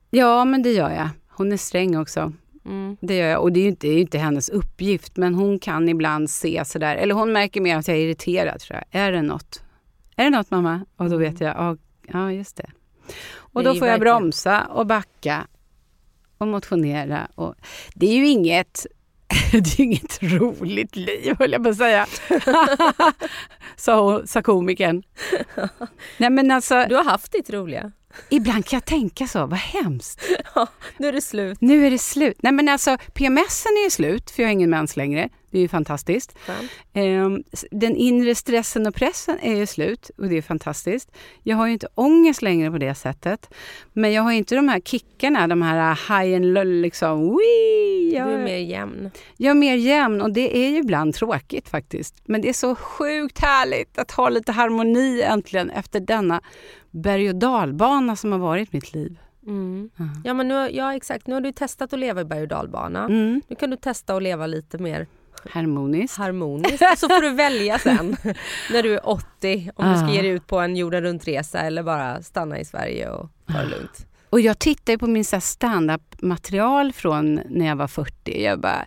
Speaker 2: Ja, men det gör jag. Hon är sträng också.
Speaker 4: Mm.
Speaker 2: Det gör jag. Och det är ju inte, är inte hennes uppgift, men hon kan ibland se sådär, eller hon märker mer att jag är irriterad tror jag. Är det något? Är det något mamma? Och då vet jag, ja, ja just det. Och då får jag bromsa och backa och motionera. Och det är ju inget, det är ju inget roligt liv höll jag på att säga. sa, hon- sa komikern. Nej men alltså,
Speaker 4: Du har haft ditt roliga.
Speaker 2: Ibland kan jag tänka så, vad hemskt.
Speaker 4: Nu är det slut.
Speaker 2: Nu är det slut. Nej men alltså PMSen är ju slut för jag har ingen mens längre. Det är ju fantastiskt. Ehm, Den inre stressen och pressen är ju slut och det är fantastiskt. Jag har ju inte ångest längre på det sättet. Men jag har inte de här kickarna, de här high and low liksom. Wee,
Speaker 4: Du
Speaker 2: jag,
Speaker 4: är mer jämn.
Speaker 2: jag är mer jämn och det är ju ibland tråkigt faktiskt. Men det är så sjukt härligt att ha lite harmoni äntligen efter denna berg och dalbana som har varit mitt liv.
Speaker 4: Mm.
Speaker 2: Ja.
Speaker 4: Ja, men nu, ja, exakt. Nu har du testat att leva i berg och dalbana.
Speaker 2: Mm.
Speaker 4: Nu kan du testa att leva lite mer
Speaker 2: Harmoniskt.
Speaker 4: harmoniskt. Så får du välja sen när du är 80 om du ska
Speaker 2: Ah.
Speaker 4: ge dig ut på en jorden runt-resa eller bara stanna i Sverige och ta det lugnt.
Speaker 2: Och jag tittar ju på min stand-up material från när jag var 40. Jag bara,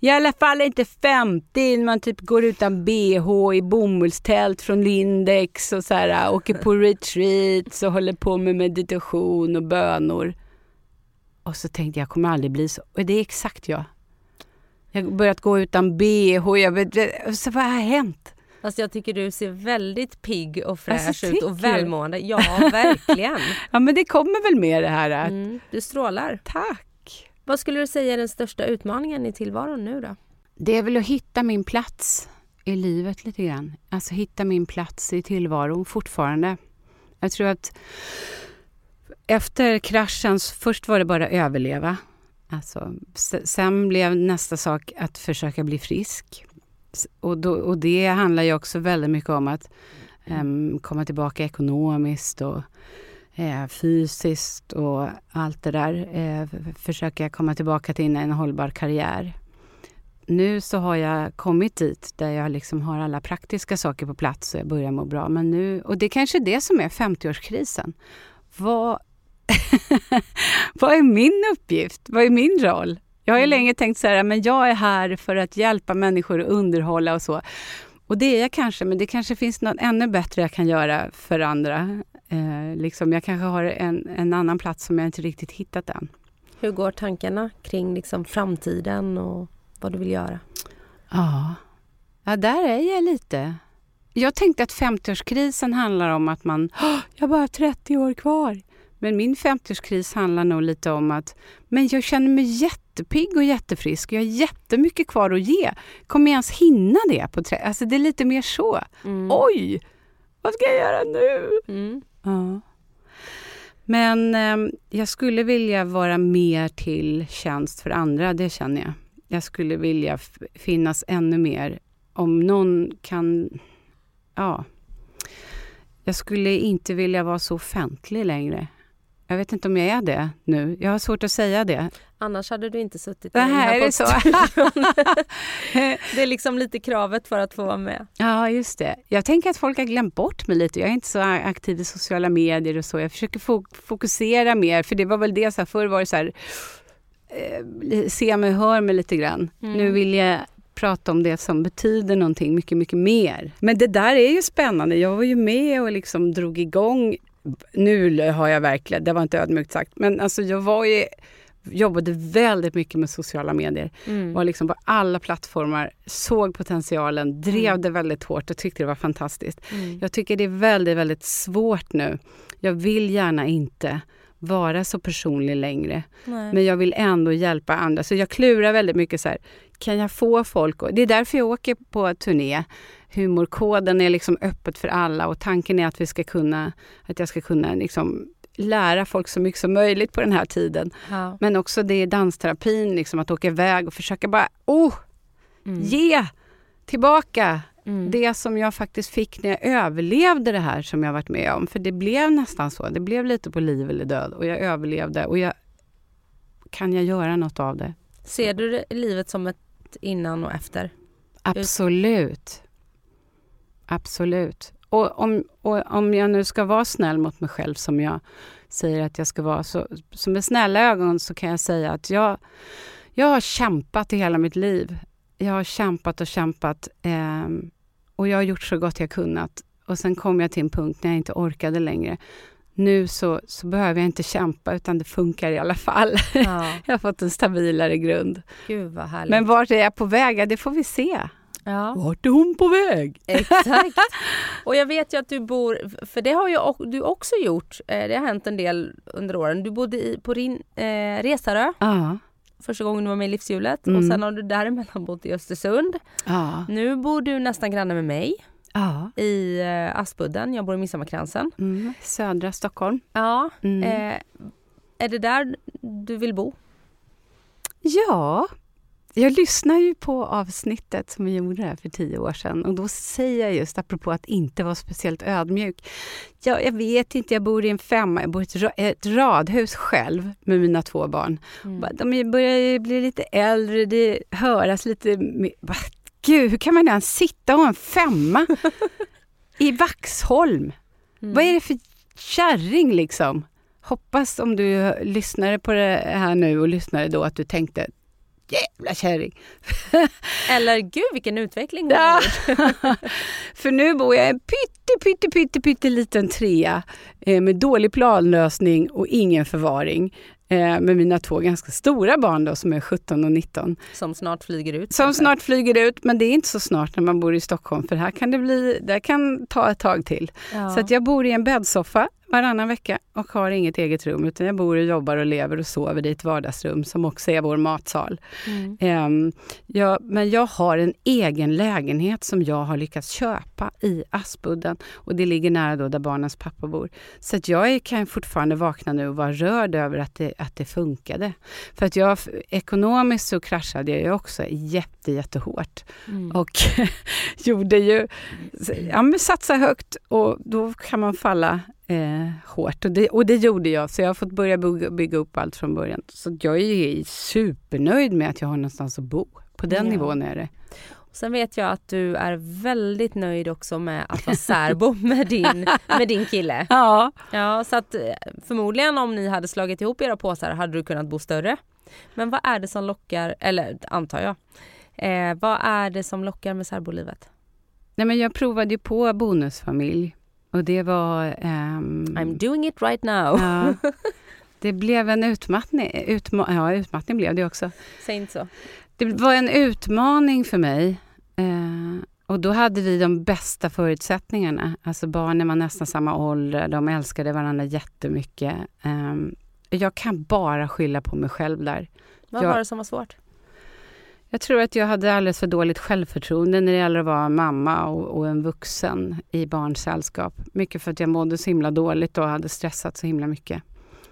Speaker 2: jag är i alla fall inte 50 när man typ går utan bh i bomullstält från Lindex och så här, äh, åker på retreats och håller på med meditation och bönor. Och så tänkte jag, jag kommer aldrig bli så. Och det är exakt jag. Jag har börjat gå utan bh. Jag vet, så vad har hänt?
Speaker 4: Fast jag tycker du ser väldigt pigg och fräsch
Speaker 2: Alltså,
Speaker 4: ut och välmående. Ja, verkligen.
Speaker 2: Ja men det kommer väl med det här. att-
Speaker 4: Mm, du strålar.
Speaker 2: Tack.
Speaker 4: Vad skulle du säga är den största utmaningen i tillvaron nu då?
Speaker 2: Det är väl att hitta min plats i livet lite grann. Alltså hitta min plats i tillvaron fortfarande. Jag tror att efter kraschen, först var det bara överleva. Alltså, se- sen blev nästa sak att försöka bli frisk. Och, då, och det handlar ju också väldigt mycket om att em, komma tillbaka ekonomiskt och eh, fysiskt och allt det där. Eh, försöka komma tillbaka till en hållbar karriär nu så har jag kommit dit där jag liksom har alla praktiska saker på plats och jag börjar må bra. Men nu, och det är kanske det som är 50-årskrisen. Vad, vad är min uppgift? Vad är min roll? Jag har ju länge tänkt så här, men jag är här för att hjälpa människor och underhålla och så. Och det är jag kanske, men det kanske finns något ännu bättre jag kan göra för andra. Eh, liksom, jag kanske har en, en annan plats som jag inte riktigt hittat än.
Speaker 4: Hur går tankarna kring liksom framtiden och vad du vill göra?
Speaker 2: Ja. ja, där är jag lite. Jag tänkte att 50-årskrisen handlar om att man, "Åh, jag har bara 30 år kvar. Men min 50-årskris handlar nog lite om att men jag känner mig jättepigg och jättefrisk. Jag har jättemycket kvar att ge. Kommer jag ens hinna det? på tre- Alltså Det är lite mer så.
Speaker 4: Mm.
Speaker 2: Oj, vad ska jag göra nu?
Speaker 4: Mm.
Speaker 2: Ja. Men eh, jag skulle vilja vara mer till tjänst för andra, det känner jag. Jag skulle vilja finnas ännu mer. Om någon kan... Ja. Jag skulle inte vilja vara så offentlig längre. Jag vet inte om jag är det nu. Jag har svårt att säga det.
Speaker 4: Annars hade du inte suttit i den
Speaker 2: här
Speaker 4: här
Speaker 2: är så.
Speaker 4: Det är liksom lite kravet för att få vara med.
Speaker 2: Ja, just det. Jag tänker att folk har glömt bort mig lite. Jag är inte så aktiv i sociala medier och så. Jag försöker fo- fokusera mer, för det var väl det så här, förr var det så här, eh, se mig hör mig lite grann.
Speaker 4: Mm.
Speaker 2: Nu vill jag prata om det som betyder någonting mycket, mycket mer. Men det där är ju spännande. Jag var ju med och liksom drog igång, nu har jag verkligen, det var inte ödmjukt sagt, men alltså jag var ju jobbade väldigt mycket med sociala medier.
Speaker 1: Mm.
Speaker 2: Var liksom på alla plattformar, såg potentialen, drev
Speaker 1: Mm.
Speaker 2: det väldigt hårt och tyckte det var fantastiskt.
Speaker 1: Mm.
Speaker 2: Jag tycker det är väldigt, väldigt svårt nu. Jag vill gärna inte vara så personlig längre.
Speaker 1: Nej.
Speaker 2: Men jag vill ändå hjälpa andra. Så jag klurar väldigt mycket så här, kan jag få folk... att- Det är därför jag åker på turné. Humorkoden är liksom öppet för alla och tanken är att vi ska kunna, att jag ska kunna liksom lära folk så mycket som möjligt på den här tiden.
Speaker 1: Ja.
Speaker 2: Men också det är dansterapin, liksom att åka iväg och försöka bara, oh,
Speaker 1: Mm.
Speaker 2: ge tillbaka
Speaker 1: Mm.
Speaker 2: det som jag faktiskt fick när jag överlevde det här som jag varit med om. För det blev nästan så. Det blev lite på liv eller död och jag överlevde och jag kan jag göra något av det?
Speaker 1: Ser du det- livet som ett innan och efter?
Speaker 2: Absolut. Absolut. Och om, och om jag nu ska vara snäll mot mig själv som jag säger att jag ska vara, så, så med snälla ögon så kan jag säga att jag, jag har kämpat i hela mitt liv. Jag har kämpat och kämpat ehm, och jag har gjort så gott jag kunnat. Och sen kom jag till en punkt när jag inte orkade längre. Nu så, så behöver jag inte kämpa utan det funkar i alla fall.
Speaker 1: Ja,
Speaker 2: jag har fått en stabilare grund.
Speaker 1: gud vad härligt.
Speaker 2: Men vart är jag på väg? Ja, det får vi se.
Speaker 1: ja.
Speaker 2: Vart är hon på väg?
Speaker 1: Exakt. Och jag vet ju att du bor, för det har ju du också gjort, eh, det har hänt en del under åren. Du bodde i, på Rin, eh, Resarö
Speaker 2: Ja.
Speaker 1: Första gången du var med i Livshjulet och
Speaker 2: Mm.
Speaker 1: sen har du däremellan bott i Östersund.
Speaker 2: Ja.
Speaker 1: Nu bor du nästan granne med mig
Speaker 2: ja.
Speaker 1: i eh, Aspudden, jag bor i Midsommarkransen.
Speaker 2: Mm. Södra Stockholm.
Speaker 1: Ja,
Speaker 2: Mm.
Speaker 1: eh, är det där du vill bo?
Speaker 2: Ja, jag lyssnar ju på avsnittet som vi gjorde här för tio år sedan och då säger jag just apropå att inte vara speciellt ödmjuk. Ja, jag vet inte, jag bor i en femma, jag bor i ett, ett radhus själv med mina två barn.
Speaker 1: Mm.
Speaker 2: De börjar ju bli lite äldre, det höras lite... Gud, hur kan man ens sitta och ha en femma i Vaxholm?
Speaker 1: Mm.
Speaker 2: Vad är det för kärring liksom? Hoppas om du lyssnade på det här nu och lyssnade då att du tänkte jävla kärring.
Speaker 1: Eller gud vilken utveckling hon
Speaker 2: Ja. För nu bor jag i en pytte, pytte, pytte, pytte liten trea eh, med dålig planlösning och ingen förvaring. Eh, med mina två ganska stora barn då som är 17 och 19.
Speaker 1: Som snart flyger ut.
Speaker 2: Som
Speaker 1: kanske.
Speaker 2: snart flyger ut, men det är inte så snart när man bor i Stockholm för här kan det bli, det kan ta ett tag till.
Speaker 1: Ja.
Speaker 2: Så att jag bor i en bäddsoffa varannan vecka och har inget eget rum utan jag bor och jobbar och lever och sover i ett vardagsrum som också är vår matsal.
Speaker 1: Mm.
Speaker 2: Ehm, jag, men jag har en egen lägenhet som jag har lyckats köpa i Aspudden och det ligger nära då där barnens pappa bor. Så att jag är, kan fortfarande vakna nu och vara rörd över att det, att det funkade. För att jag, ekonomiskt så kraschade jag ju också jätte, jättehårt
Speaker 1: Mm.
Speaker 2: och gjorde ju, ja men satsa högt och då kan man falla eh, hårt. Och det, och det gjorde jag, så jag har fått börja bygga, bygga upp allt från början. Så jag är supernöjd med att jag har någonstans att bo. På den
Speaker 1: Ja.
Speaker 2: nivån är det.
Speaker 1: Sen vet jag att du är väldigt nöjd också med att vara särbo med din, med din kille.
Speaker 2: Ja.
Speaker 1: Ja, så att eh, förmodligen om ni hade slagit ihop era påsar hade du kunnat bo större. Men vad är det som lockar, eller antar jag, eh, vad är det som lockar med särbolivet?
Speaker 2: Nej, men jag provade ju på bonusfamilj och det var... ehm,
Speaker 1: I'm doing it right now.
Speaker 2: ja, det blev en utmattning. Utma ja, utmattning blev det också.
Speaker 1: Säg inte så.
Speaker 2: Det var en utmaning för mig. Eh, och då hade vi de bästa förutsättningarna. Alltså barnen var nästan samma ålder, de älskade varandra jättemycket. Eh, jag kan bara skylla på mig själv där.
Speaker 1: Vad
Speaker 2: Ja.
Speaker 1: var det som var svårt?
Speaker 2: Jag tror att jag hade alldeles för dåligt självförtroende när det gäller att vara mamma och, och en vuxen i barns sällskap. Mycket för att jag mådde så himla dåligt och hade stressat så himla mycket.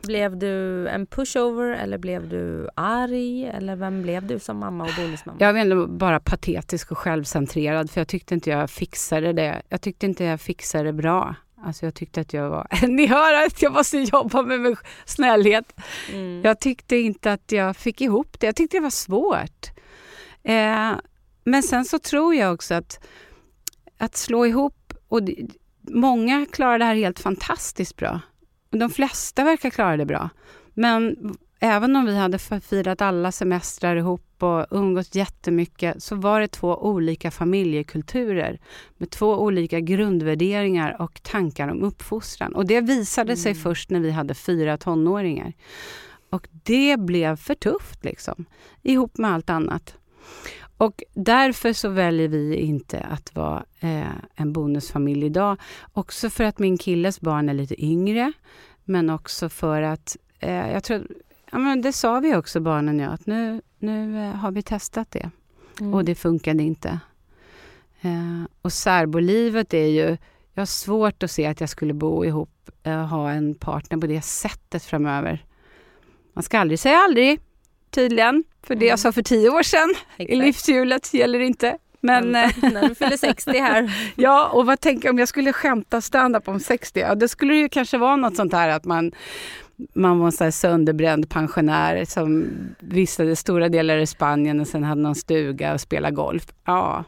Speaker 1: Blev du en pushover eller blev du arg? Eller vem blev du som mamma och bonusmamma?
Speaker 2: Jag var ändå bara patetisk och självcentrerad för jag tyckte inte jag fixade det. Jag tyckte inte jag fixade det bra. Alltså jag tyckte att jag var... Ni hör att jag måste jobba med mig snällhet.
Speaker 1: Mm.
Speaker 2: Jag tyckte inte att jag fick ihop det. Jag tyckte det var svårt. Eh, men sen så tror jag också att, att slå ihop... Och många klarar det här helt fantastiskt bra. De flesta verkar klara det bra. Men även om vi hade firat alla semestrar ihop och umgått jättemycket så var det två olika familjekulturer med två olika grundvärderingar och tankar om uppfostran. Och det visade sig
Speaker 1: Mm.
Speaker 2: först när vi hade fyra tonåringar. Och det blev för tufft liksom, ihop med allt annat. Och därför så väljer vi inte att vara eh, en bonusfamilj idag. Också för att min killes barn är lite yngre, men också för att eh, jag tror, ja, men det sa vi också barnen och jag, att nu, nu eh, har vi testat det
Speaker 1: Mm.
Speaker 2: och det funkade inte. Eh, och särbolivet är ju, jag har svårt att se att jag skulle bo ihop och ha en partner på det sättet framöver. Man ska aldrig säga aldrig, tydligen. För det jag sa för tio år sedan i
Speaker 1: Exakt.
Speaker 2: livshjulet gäller inte. Men, eh,
Speaker 1: När du fyller 60 här.
Speaker 2: ja, och vad tänker om jag skulle skämta stand-up om 60? Ja, det skulle ju kanske vara något sånt här att man, man var en sån här sönderbränd pensionär som vistade stora delar i Spanien och sen hade någon stuga och spelade golf. Ja,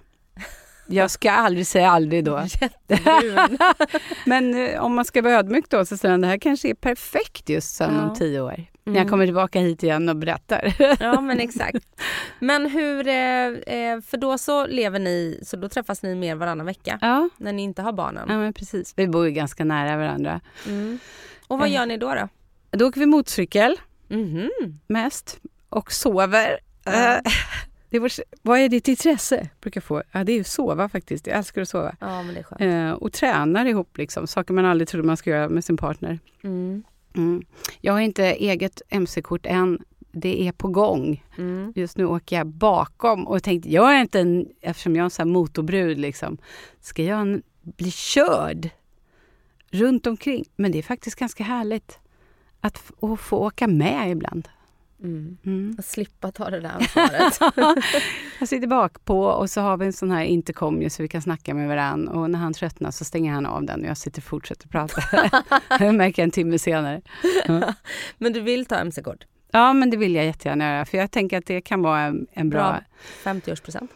Speaker 2: jag ska aldrig säga aldrig då. Men eh, om man ska vara ödmjuk då så säger han det här kanske är perfekt just sen
Speaker 1: Ja.
Speaker 2: om tio år. När
Speaker 1: Mm.
Speaker 2: jag kommer tillbaka hit igen och berättar.
Speaker 1: Ja men exakt. Men hur, eh, eh, för då så lever ni, så då träffas ni mer varannan vecka
Speaker 2: ja,
Speaker 1: när ni inte har barnen.
Speaker 2: ja, men precis. Vi bor ju ganska nära varandra.
Speaker 1: Mm. Och vad
Speaker 2: Eh.
Speaker 1: gör ni då? då?
Speaker 2: Då åker vi motorcykel
Speaker 1: Mhm.
Speaker 2: mest och sover. Eh, det är vår, vad är ditt intresse? Brukar få. Ja, det är ju sova faktiskt. Jag älskar att sova.
Speaker 1: Ja men det är skönt.
Speaker 2: Och tränar ihop, liksom. saker man aldrig trodde man skulle göra med sin partner.
Speaker 1: Mm.
Speaker 2: Mm. Jag har inte eget mc-kort än. Det är på gång.
Speaker 1: Mm.
Speaker 2: Just nu åker jag bakom och tänkte, jag är inte en, eftersom jag är en sån här motorbrud, liksom, ska jag en, bli körd runt omkring? Men det är faktiskt ganska härligt att, få åka med ibland.
Speaker 1: Mm.
Speaker 2: Mm.
Speaker 1: Att slippa ta det där ansvaret.
Speaker 2: Jag sitter bak på och så har vi en sån här intercom ju, så vi kan snacka med varandra. Och när han tröttnar så stänger han av den och jag sitter och fortsätter prata. det märker jag en timme senare.
Speaker 1: men du vill ta mc-kort?
Speaker 2: Ja, men det vill jag jättegärna göra. För jag tänker att det kan vara en, en bra...
Speaker 1: Bra. 50-årspresent?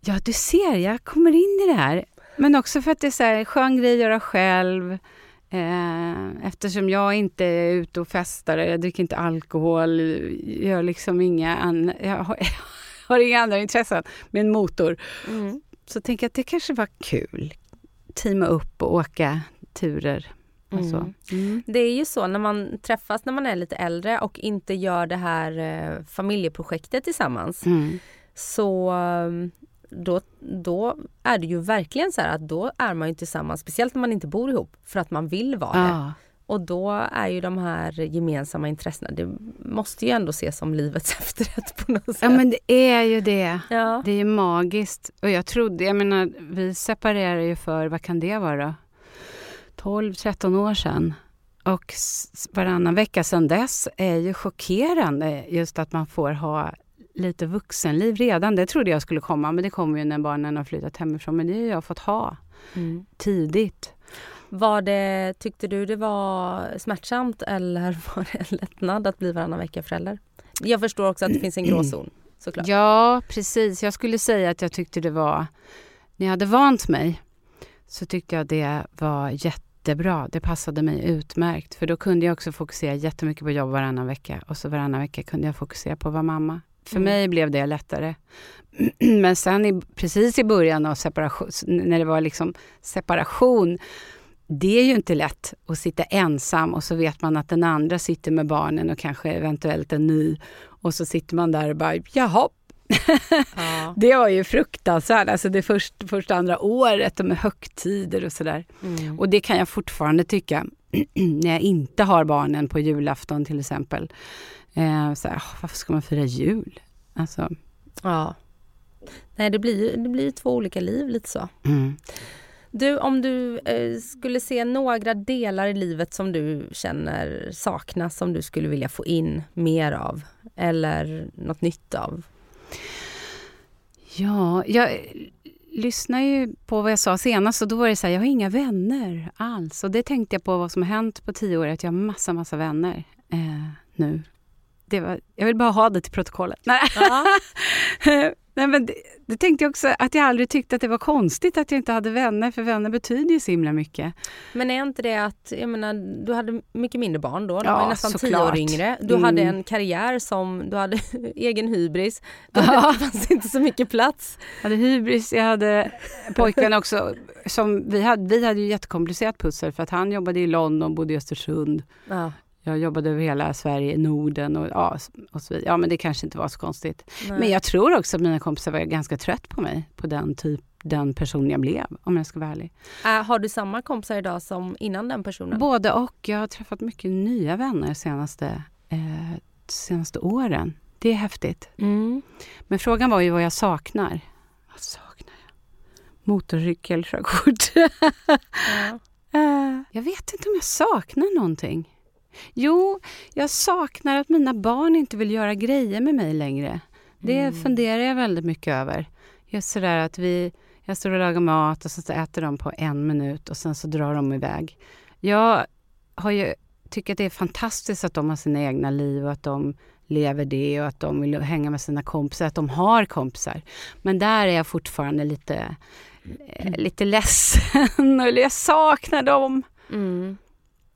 Speaker 2: Ja, du ser, jag kommer in i det här. Men också för att det är så här, skön grej att göra själv. Eh, eftersom jag inte är ute och festar, jag dricker inte alkohol, gör liksom inga an- jag har, jag har inga andra intressen med en motor.
Speaker 1: Mm.
Speaker 2: Så tänker jag att det kanske var kul. Teama upp och åka turer. Och så. Mm.
Speaker 1: Det är ju så när man träffas när man är lite äldre och inte gör det här eh, familjeprojektet tillsammans.
Speaker 2: Mm.
Speaker 1: Så då, då är det ju verkligen så här att då är man ju tillsammans, speciellt när man inte bor ihop, för att man vill vara det.
Speaker 2: Ja.
Speaker 1: Och då är ju de här gemensamma intressena, det måste ju ändå ses som livets efterrätt på något sätt.
Speaker 2: ja, men det är ju det.
Speaker 1: ja.
Speaker 2: Det är ju magiskt. Och jag trodde, jag menar, vi separerade ju för, vad kan det vara? 12-13 år sedan. Och varannan vecka sedan dess är ju chockerande just att man får ha lite vuxenliv redan. Det trodde jag skulle komma, men det kommer ju när barnen har flyttat hemifrån. Men det har jag fått ha
Speaker 1: Mm.
Speaker 2: tidigt.
Speaker 1: Var det, tyckte du det var smärtsamt eller var det en lättnad att bli varannan vecka förälder? Jag förstår också att det finns en gråzon såklart.
Speaker 2: Ja, precis. Jag skulle säga att jag tyckte det var... När jag hade vant mig så tyckte jag det var jättebra. Det passade mig utmärkt. För då kunde jag också fokusera jättemycket på jobb varannan vecka. Och så varannan vecka kunde jag fokusera på att vara mamma. För
Speaker 1: Mm.
Speaker 2: mig blev det lättare. Men sen i, precis i början av separation, när det var liksom separation, det är ju inte lätt att sitta ensam och så vet man att den andra sitter med barnen och kanske eventuellt en ny. Och så sitter man där och bara, jaha,
Speaker 1: Ja.
Speaker 2: det var ju fruktansvärt. Alltså det först, första andra året och med högtider och sådär.
Speaker 1: Mm.
Speaker 2: Och det kan jag fortfarande tycka när jag inte har barnen på julafton till exempel. Eh, så här, "Åh, varför ska man fira jul? Alltså,
Speaker 1: ja. Nej det blir det blir två olika liv lite så.
Speaker 2: mm.
Speaker 1: Du om du eh, skulle se några delar i livet som du känner saknas som du skulle vilja få in mer av eller något nytt av?
Speaker 2: Ja, jag lyssnar ju på vad jag sa senast och då var det så här, jag har inga vänner alls. Och det tänkte jag på vad som har hänt på tio år, att jag har massa, massa vänner eh, nu. Det var, jag vill bara ha det till protokollet. Nej. Nej, men det, det tänkte jag också, att jag aldrig tyckte att det var konstigt att jag inte hade vänner, för vänner betyder ju så himla mycket.
Speaker 1: Men är inte det att, jag menar, du hade mycket mindre barn då, du
Speaker 2: Ja,
Speaker 1: var nästan tio
Speaker 2: såklart.
Speaker 1: år yngre. Du
Speaker 2: Mm.
Speaker 1: hade en karriär som, du hade egen hybris.
Speaker 2: Ja.
Speaker 1: fanns det inte så mycket plats.
Speaker 2: Jag hade hybris, jag hade pojkvän också. Som vi, hade, vi hade ju jättekomplicerat pussel för att han jobbade i London, bodde i Östersund.
Speaker 1: Ja.
Speaker 2: Jag jobbade över hela Sverige, Norden och, ja, och så vidare. Ja, men det kanske inte var så konstigt.
Speaker 1: Nej.
Speaker 2: Men jag tror också att mina kompisar var ganska trött på mig, på den typ den person jag blev, om jag ska vara ärlig.
Speaker 1: Äh, har du samma kompisar idag som innan den personen?
Speaker 2: Både och. Jag har träffat mycket nya vänner senaste, eh, senaste åren. Det är häftigt.
Speaker 1: Mm.
Speaker 2: Men frågan var ju vad jag saknar. Vad saknar jag? Motorcykelkörkort.
Speaker 1: Ja.
Speaker 2: Eh, jag vet inte om jag saknar någonting. Jo, jag saknar att mina barn inte vill göra grejer med mig längre. Det
Speaker 1: Mm.
Speaker 2: funderar jag väldigt mycket över. Just sådär att vi, jag står och lagar mat och så äter de på en minut och sen så drar de iväg. Jag har ju, tycker att det är fantastiskt att de har sina egna liv och att de lever det och att de vill hänga med sina kompisar, att de har kompisar. Men där är jag fortfarande lite, eh, lite ledsen, jag saknar dem.
Speaker 1: Mm.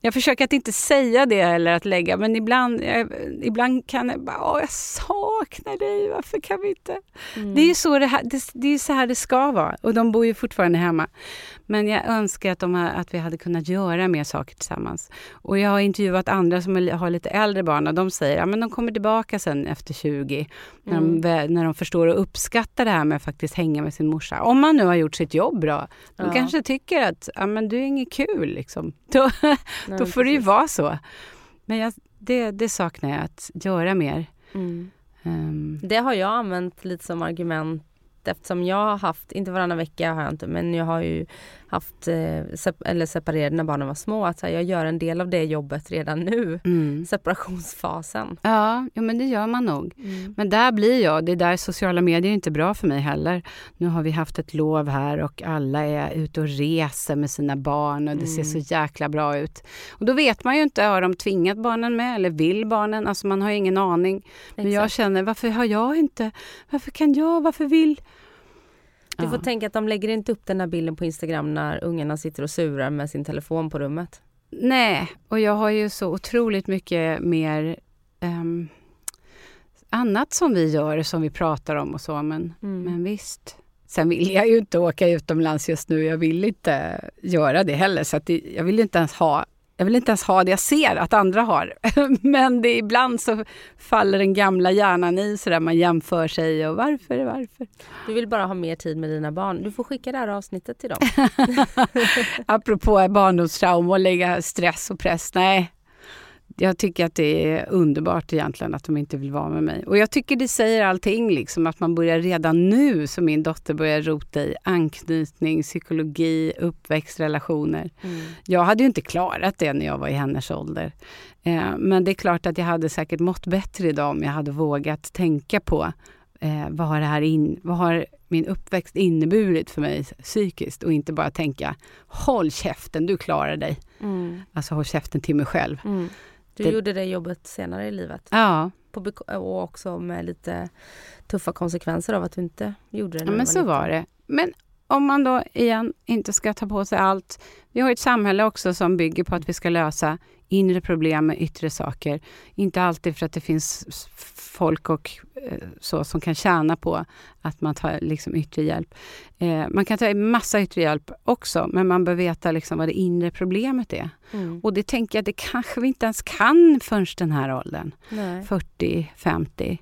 Speaker 2: Jag försöker att inte säga det eller att lägga, men ibland, jag, ibland kan jag bara, åh jag saknar dig, varför kan vi inte?
Speaker 1: Mm.
Speaker 2: Det är ju så det, här, det, det är så här det ska vara och de bor ju fortfarande hemma. Men jag önskar att, de, att vi hade kunnat göra mer saker tillsammans. Och jag har intervjuat andra som har lite äldre barn och de säger att de kommer tillbaka sen efter 20 när,
Speaker 1: Mm.
Speaker 2: de, när de förstår och uppskattar det här med att faktiskt hänga med sin morsa. Om man nu har gjort sitt jobb bra. De
Speaker 1: Ja.
Speaker 2: kanske tycker att ja, men du är inget kul. Liksom. Då,
Speaker 1: Nej,
Speaker 2: då får det ju
Speaker 1: precis.
Speaker 2: vara så. Men jag, det, det saknar jag, att göra mer.
Speaker 1: Mm.
Speaker 2: Ehm,
Speaker 1: Det har jag använt lite som argument eftersom jag har haft, inte varannan vecka har jag inte, men jag har ju haft, eh, eller separerade när barnen var små, att jag gör en del av det jobbet redan nu.
Speaker 2: mm.
Speaker 1: Separationsfasen.
Speaker 2: Ja, jo, men det gör man nog.
Speaker 1: Mm.
Speaker 2: Men där blir jag, det är där sociala medier är inte bra för mig heller. Nu har vi haft ett lov här och alla är ute och reser med sina barn och det ser så
Speaker 1: Mm.
Speaker 2: jäkla bra ut. Och då vet man ju inte, har de tvingat barnen med eller vill barnen? Alltså man har ju ingen aning. Men jag
Speaker 1: Exakt.
Speaker 2: känner, varför har jag inte? Varför kan jag? Varför vill?
Speaker 1: Du får
Speaker 2: Ja.
Speaker 1: tänka att de lägger inte upp den här bilden på Instagram när ungarna sitter och surar med sin telefon på rummet.
Speaker 2: Nej, och jag har ju så otroligt mycket mer ehm, annat som vi gör, som vi pratar om och så, men,
Speaker 1: Mm.
Speaker 2: men visst. Sen vill jag ju inte åka utomlands just nu. Jag vill inte göra det heller. Så det, jag vill inte ens ha jag vill inte ens ha det jag ser att andra har. Men det, ibland så faller den gamla hjärnan i sådär man jämför sig och varför, varför?
Speaker 1: Du vill bara ha mer tid med dina barn. Du får skicka det här avsnittet till dem.
Speaker 2: Apropå barndomstrauma och lägga stress och press. Nej, jag tycker att det är underbart egentligen att de inte vill vara med mig. Och jag tycker det säger allting, liksom, att man börjar redan nu, som min dotter börjar rota i anknytning, psykologi, uppväxtrelationer.
Speaker 1: Mm.
Speaker 2: Jag hade ju inte klarat det när jag var i hennes ålder. Eh, men det är klart att jag hade säkert mått bättre idag om jag hade vågat tänka på eh, vad, har det här in, vad har min uppväxt inneburit för mig psykiskt och inte bara tänka håll käften, du klarar dig.
Speaker 1: Mm.
Speaker 2: Alltså håll käften till mig själv.
Speaker 1: Mm. Du
Speaker 2: Det-
Speaker 1: gjorde det jobbet senare i livet.
Speaker 2: Ja,
Speaker 1: På och också med lite tuffa konsekvenser av att du inte gjorde det
Speaker 2: ja men så
Speaker 1: 19.
Speaker 2: var det. Men om man då igen inte ska ta på sig allt. Vi har ett samhälle också som bygger på att vi ska lösa inre problem med yttre saker. Inte alltid för att det finns folk och eh, så som kan tjäna på att man tar liksom yttre hjälp. Eh, man kan ta massa yttre hjälp också, men man bör veta liksom vad det inre problemet är.
Speaker 1: Mm.
Speaker 2: Och det tänker jag, det kanske vi inte ens kan förrän den här åldern.
Speaker 1: Nej.
Speaker 2: 40, 50.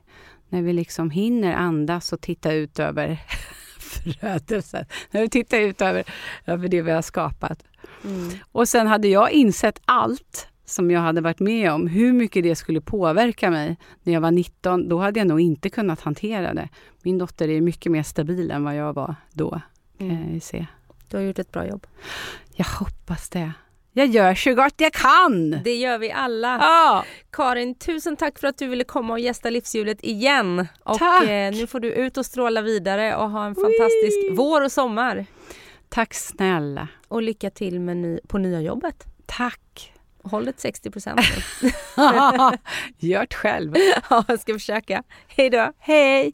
Speaker 2: När vi liksom hinner andas och titta ut över förödelsen. När vi tittar ut över, över det vi har skapat.
Speaker 1: Mm.
Speaker 2: Och sen hade jag insett allt som jag hade varit med om, hur mycket det skulle påverka mig när jag var 19, då hade jag nog inte kunnat hantera det. Min dotter är mycket mer stabil än vad jag var då,
Speaker 1: Mm.
Speaker 2: ju se.
Speaker 1: Du har gjort ett bra jobb.
Speaker 2: Jag hoppas det. Jag gör så gott jag kan!
Speaker 1: Det gör vi alla.
Speaker 2: Ja,
Speaker 1: Karin, tusen tack för att du ville komma och gästa Livshjulet igen. Och
Speaker 2: Tack.
Speaker 1: eh, nu får du ut och stråla vidare och ha en fantastisk
Speaker 2: Wee.
Speaker 1: vår och sommar.
Speaker 2: tack snälla.
Speaker 1: Och lycka till med ny, på nya jobbet.
Speaker 2: Tack.
Speaker 1: Håll ett 60 procent.
Speaker 2: Gör det själv.
Speaker 1: ja, jag ska försöka. Hej då.
Speaker 2: Hej!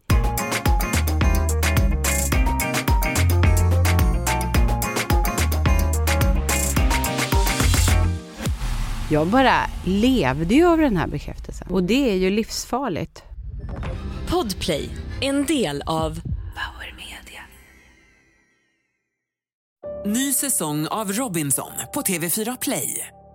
Speaker 2: Jag bara levde ju över den här bekräftelsen och det är ju livsfarligt.
Speaker 7: Podplay, en del av Power Media.
Speaker 3: Ny säsong av Robinson på TV4 Play.